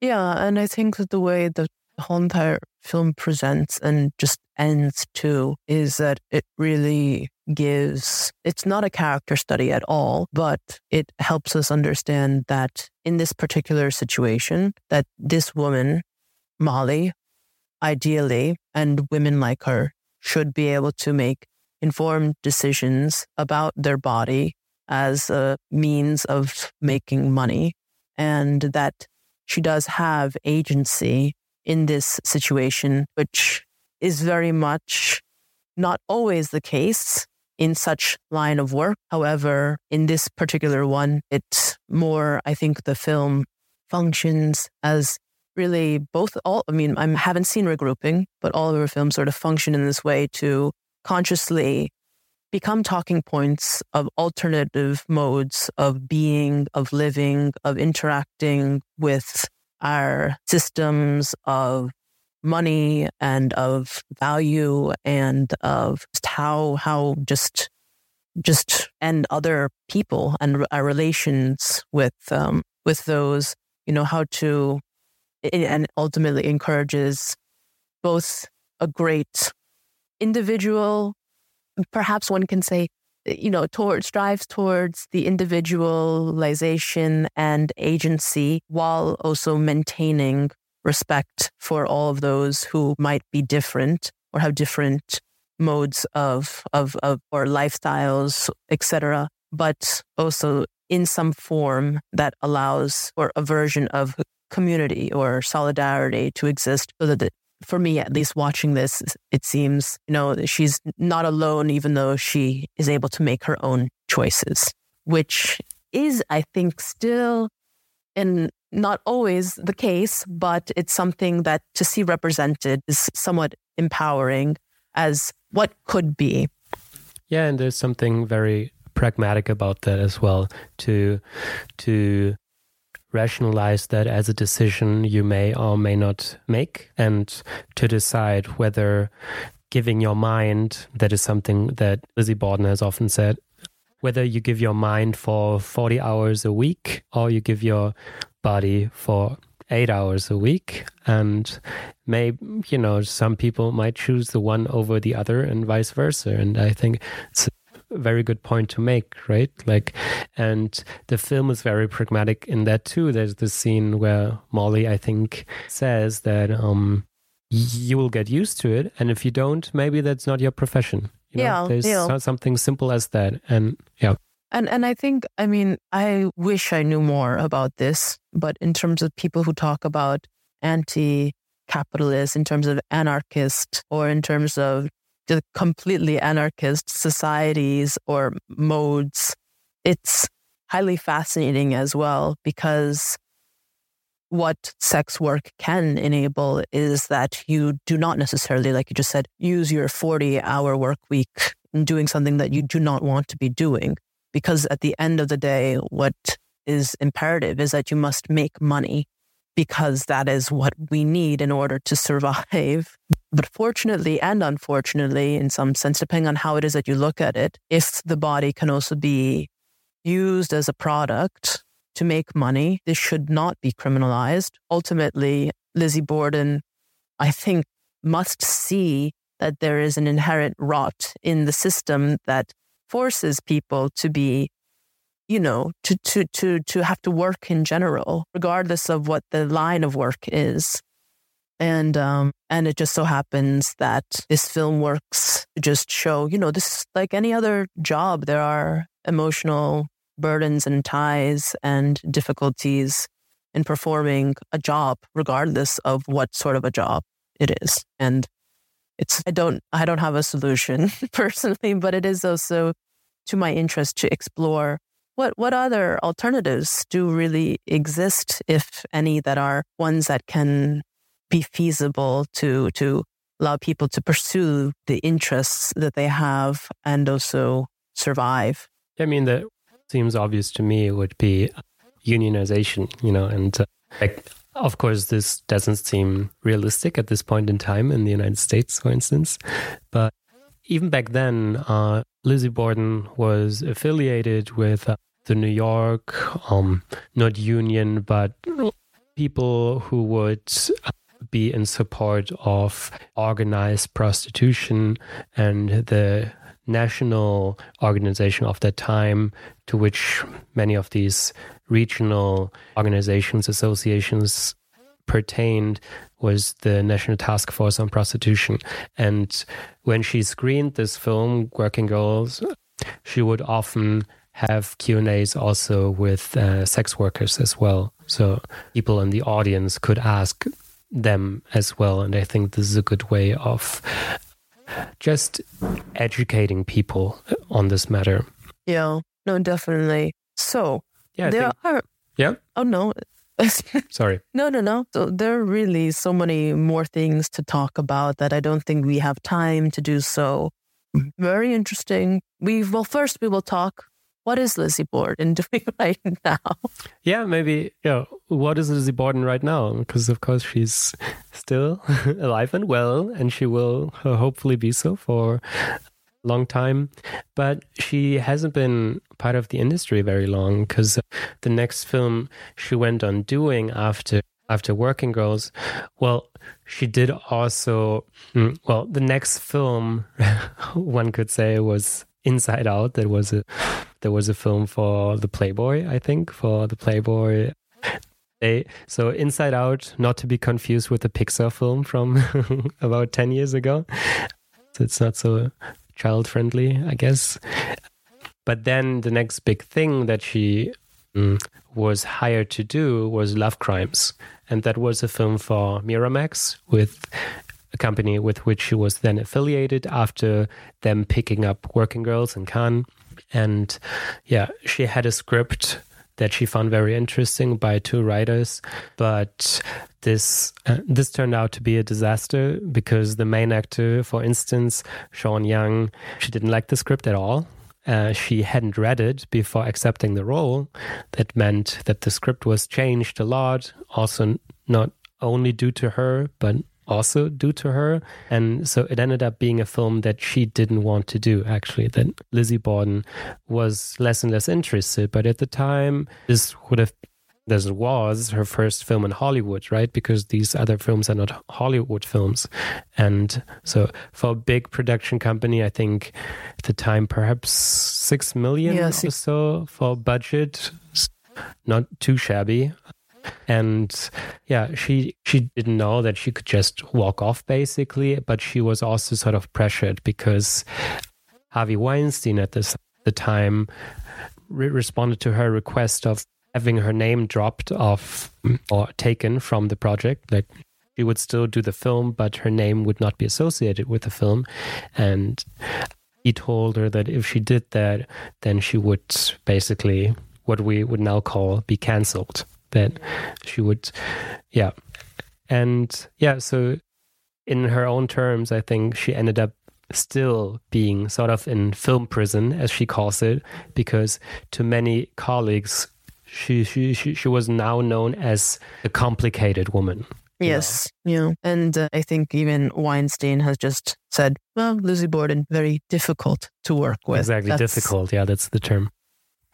Yeah, and I think that the way the whole entire film presents and just ends too is that it really gives it's not a character study at all but it helps us understand that in this particular situation that this woman molly ideally and women like her should be able to make informed decisions about their body as a means of making money and that she does have agency in this situation, which is very much not always the case in such line of work. However, in this particular one, it's more, I think the film functions as really both all, I mean, I haven't seen regrouping, but all of her films sort of function in this way to consciously become talking points of alternative modes of being, of living, of interacting with our systems of money and of value and of just how how just just and other people and our relations with um with those you know how to and ultimately encourages both a great individual, perhaps one can say, uh, you know, towards strives towards the individualization and agency while also maintaining respect for all of those who might be different or have different modes of of, of or lifestyles, etc. But also in some form that allows or a version of community or solidarity to exist so that for me at least watching this it seems you know she's not alone even though she is able to make her own choices which is i think still and not always the case but it's something that to see represented is somewhat empowering as what could be. Yeah and there's something very pragmatic about that as well to to rationalize that as a decision you may or may not make and to decide whether giving your mind that is something that Lizzie Borden has often said whether you give your mind for 40 hours a week or you give your body for 8 hours a week. And may you know some people might choose the one over the other and vice versa. And i think it's very good point to make, right? Like, and the film is very pragmatic in that too. There's the scene where Molly, I think, says that um, you will get used to it, and if you don't, maybe that's not your profession. You know, yeah, there's yeah. something simple as that, and yeah. And and I think I mean I wish I knew more about this, but in terms of people who talk about anti-capitalist, in terms of anarchist, or in terms of the completely anarchist societies or modes, it's highly fascinating as well because what sex work can enable is that you do not necessarily, like you just said, use your 40 hour work week in doing something that you do not want to be doing. Because at the end of the day, what is imperative is that you must make money because that is what we need in order to survive. But fortunately and unfortunately, in some sense, depending on how it is that you look at it, if the body can also be used as a product to make money, this should not be criminalized. Ultimately, Lizzie Borden, I think, must see that there is an inherent rot in the system that forces people to be you know, to, to, to, to have to work in general, regardless of what the line of work is. And, um, and it just so happens that this film works just show, you know, this like any other job, there are emotional burdens and ties and difficulties in performing a job, regardless of what sort of a job it is. And it's, I don't, I don't have a solution <laughs> personally, but it is also to my interest to explore what what other alternatives do really exist, if any, that are ones that can be feasible to to allow people to pursue the interests that they have and also survive? I mean, that seems obvious to me would be unionization, you know, and uh, like, of course, this doesn't seem realistic at this point in time in the United States, for instance, but even back then, uh, Lizzie Borden was affiliated with uh, the New York, um, not union, but people who would be in support of organized prostitution and the national organization of that time to which many of these regional organizations, associations pertained was the National Task Force on Prostitution. And when she screened this film, Working Girls, she would often have Q and A's also with uh, sex workers as well, so people in the audience could ask them as well. And I think this is a good way of just educating people on this matter. Yeah, no, definitely. So yeah, there think, are. Yeah. Oh no. <laughs> Sorry. No, no, no. So there are really so many more things to talk about that I don't think we have time to do so. Very interesting. We well first we will talk what is Lizzie Borden <laughs> doing right now? Yeah, maybe. Yeah, what is Lizzie Borden right now? Because of course she's still <laughs> alive and well, and she will uh, hopefully be so for a long time. But she hasn't been part of the industry very long because the next film she went on doing after after Working Girls. Well, she did also, mm, well, the next film <laughs> one could say was Inside Out. There was a there was a film for the Playboy, I think, for the Playboy. They, so Inside Out, not to be confused with the Pixar film from <laughs> about ten years ago. So it's not so child friendly, I guess. But then the next big thing that she mm, was hired to do was Love Crimes, and that was a film for Miramax with a company with which she was then affiliated after them picking up Working Girls in Cannes. And yeah, she had a script that she found very interesting by two writers, but this uh, this turned out to be a disaster because the main actor, for instance, Sean Young, she didn't like the script at all. Uh, she hadn't read it before accepting the role. That meant that the script was changed a lot, also not only due to her, but also due to her. And so it ended up being a film that she didn't want to do, actually, that Lizzie Borden was less and less interested. But at the time, this would have this was her first film in Hollywood, right? Because these other films are not Hollywood films. And so for a big production company, I think at the time perhaps six million yeah, six. or so for budget. Not too shabby and yeah she she didn't know that she could just walk off basically but she was also sort of pressured because harvey weinstein at this the time re- responded to her request of having her name dropped off or taken from the project. Like she would still do the film but her name would not be associated with the film. And he told her that if she did that then she would basically what we would now call be cancelled that she would, yeah. And yeah, so in her own terms, I think she ended up still being sort of in film prison, as she calls it, because to many colleagues, she she she, she was now known as a complicated woman. Yes, know? yeah, and uh, I think even Weinstein has just said, "Well, Lizzie Borden, very difficult to work with." Exactly, that's, difficult. Yeah, that's the term.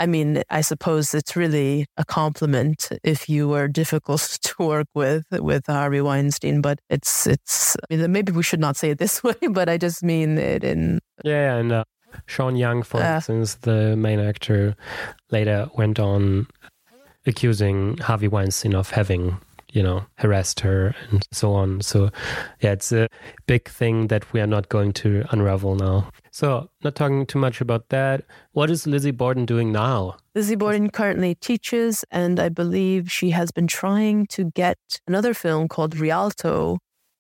I mean, I suppose it's really a compliment if you were difficult <laughs> to work with with Harvey Weinstein, but it's it's. I mean, maybe we should not say it this <laughs> way, but I just mean it in. Yeah, and uh, Sean Young, for uh, instance, the main actor, later went on accusing Harvey Weinstein of having you know, harassed her and so on. So, yeah, it's a big thing that we are not going to unravel now. So, not talking too much about that. What is Lizzie Borden doing now? Lizzie Borden currently teaches, and I believe she has been trying to get another film called Rialto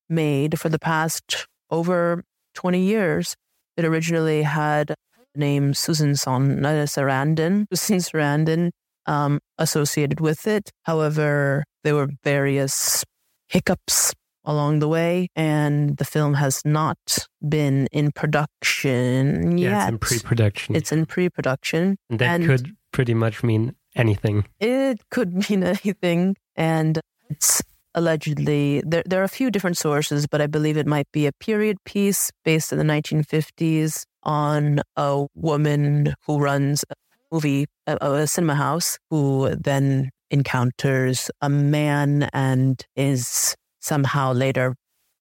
made for the past over 20 years. It originally had the name Susan Son, not Sarandon, Susan Sarandon um, associated with it. However, there were various hiccups along the way, and the film has not been in production yeah, yet. It's in pre-production. It's in pre-production, and that and could pretty much mean anything. It could <laughs> mean anything, and it's allegedly there. There are a few different sources, but I believe it might be a period piece based in the 1950s on a woman who runs movie, a, a cinema house, who then encounters a man and is somehow later,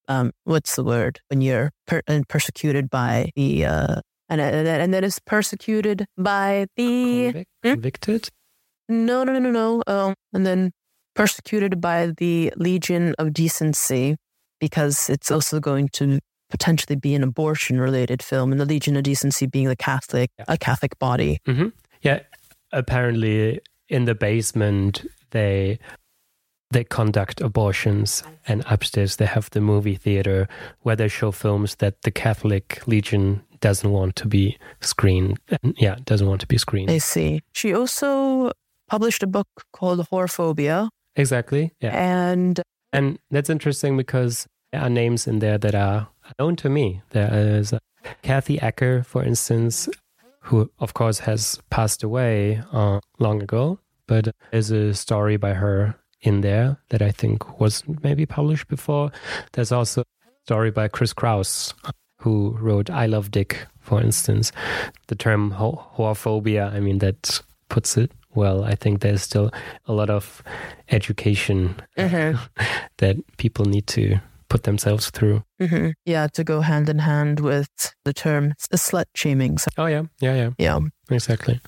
um, what's the word when you're per- persecuted by the, uh, and, and then is persecuted by the Convic- hmm? convicted. No, no, no, no, no. Um, and then persecuted by the Legion of Decency because it's also going to potentially be an abortion related film and the Legion of Decency being the Catholic, yeah. a Catholic body. Mm-hmm. Yeah, apparently in the basement they they conduct abortions and upstairs they have the movie theater where they show films that the Catholic Legion doesn't want to be screened. Yeah, doesn't want to be screened. I see. She also published a book called Whorephobia. Exactly. Yeah. And and that's interesting because there are names in there that are known to me. There is uh, Kathy Acker, for instance, who of course has passed away uh, long ago, but there's a story by her in there that I think was maybe published before. There's also a story by Chris Kraus, who wrote I Love Dick, for instance. The term whorephobia, I mean, that puts it well. I think there's still a lot of education Mm-hmm. <laughs> that people need to put themselves through. hmm Yeah, to go hand in hand with the term slut shaming. So, Oh yeah, yeah, yeah, yeah. exactly.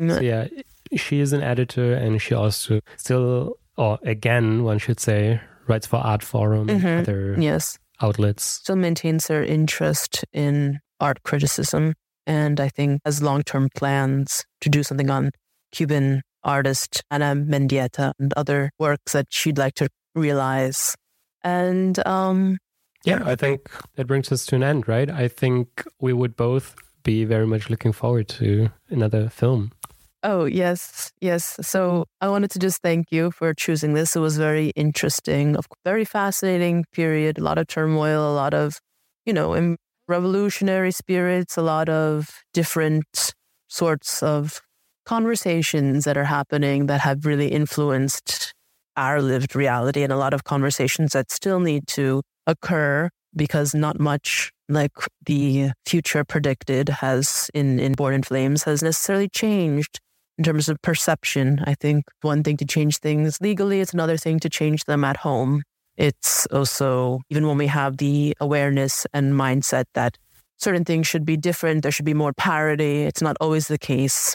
So yeah, she is an editor, and she also still, or again, one should say, writes for Artforum and Mhm. other Yes. outlets. Still maintains her interest in art criticism. And I think has long term plans to do something on Cuban artist Ana Mendieta and other works that she'd like to realize. And um, Yeah, I think that brings us to an end, right? I think we would both be very much looking forward to another film. Oh, yes, yes. So I wanted to just thank you for choosing this. It was very interesting, of very fascinating period, a lot of turmoil, a lot of, you know, revolutionary spirits, a lot of different sorts of conversations that are happening that have really influenced our lived reality and a lot of conversations that still need to occur because not much like the future predicted has in, in Born in Flames has necessarily changed in terms of perception. I think one thing to change things legally, it's another thing to change them at home. It's also, even when we have the awareness and mindset that certain things should be different, there should be more parity, it's not always the case.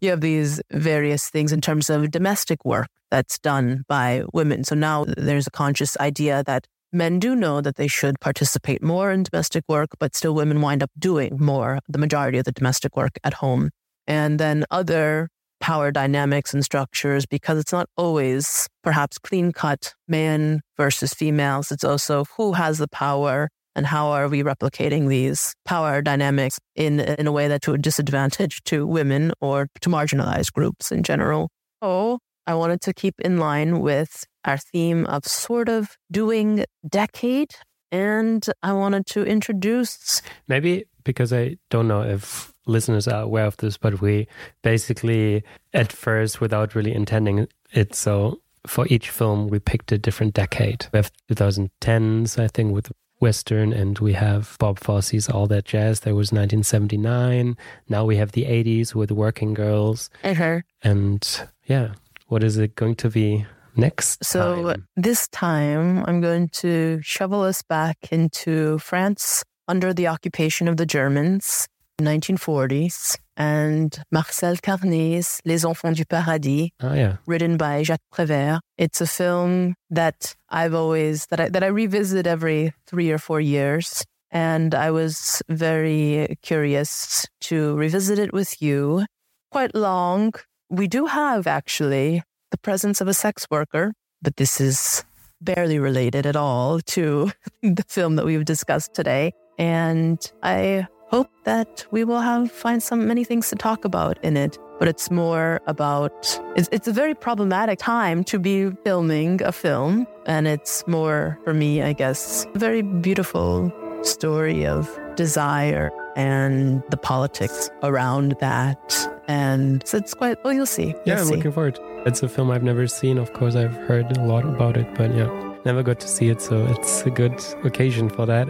You have these various things in terms of domestic work that's done by women. So now there's a conscious idea that men do know that they should participate more in domestic work, but still women wind up doing more, the majority of the domestic work at home. And then other power dynamics and structures, because it's not always perhaps clean cut man versus females. It's also who has the power and how are we replicating these power dynamics in, in a way that to a disadvantage to women or to marginalized groups in general. Oh, I wanted to keep in line with our theme of sort of doing decade. And I wanted to introduce Maybe because I don't know if listeners are aware of this, but we basically, at first, without really intending it, so for each film, we picked a different decade. We have 2010s, I think, with Western, and we have Bob Fosse's All That Jazz. There was 1979. Now we have the 80s with Working Girls. Uh-huh. And yeah, what is it going to be next? So time? this time, I'm going to shovel us back into France under the occupation of the Germans, 1940s, and Marcel Carné's Les Enfants du Paradis, oh, yeah. written by Jacques Prévert. It's a film that I've always that I that I revisit every three or four years. And I was very curious to revisit it with you. Quite long. We do have actually the presence of a sex worker, but this is barely related at all to <laughs> the film that we've discussed today. And I hope that we will have find some many things to talk about in it. But it's more about it's it's a very problematic time to be filming a film, and it's more for me, I guess, a very beautiful story of desire and the politics around that. And so it's quite well, you'll see. Yeah, You'll I'm see. looking forward. It's a film I've never seen. Of course, I've heard a lot about it, but yeah, never got to see it. So it's a good occasion for that.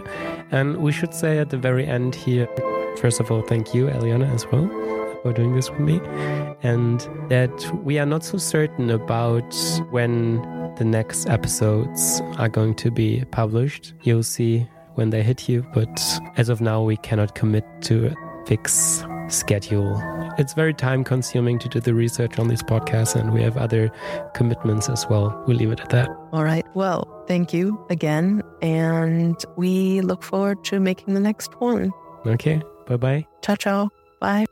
And we should say at the very end here, first of all, thank you, Eliana, as well, for doing this with me. And that we are not so certain about when the next episodes are going to be published. You'll see when they hit you, but as of now, we cannot commit to a fixed schedule. It's very time consuming to do the research on this podcast, and we have other commitments as well. We'll leave it at that. All right. Well, thank you again. And we look forward to making the next one. Okay, bye bye. Ciao, ciao. Bye.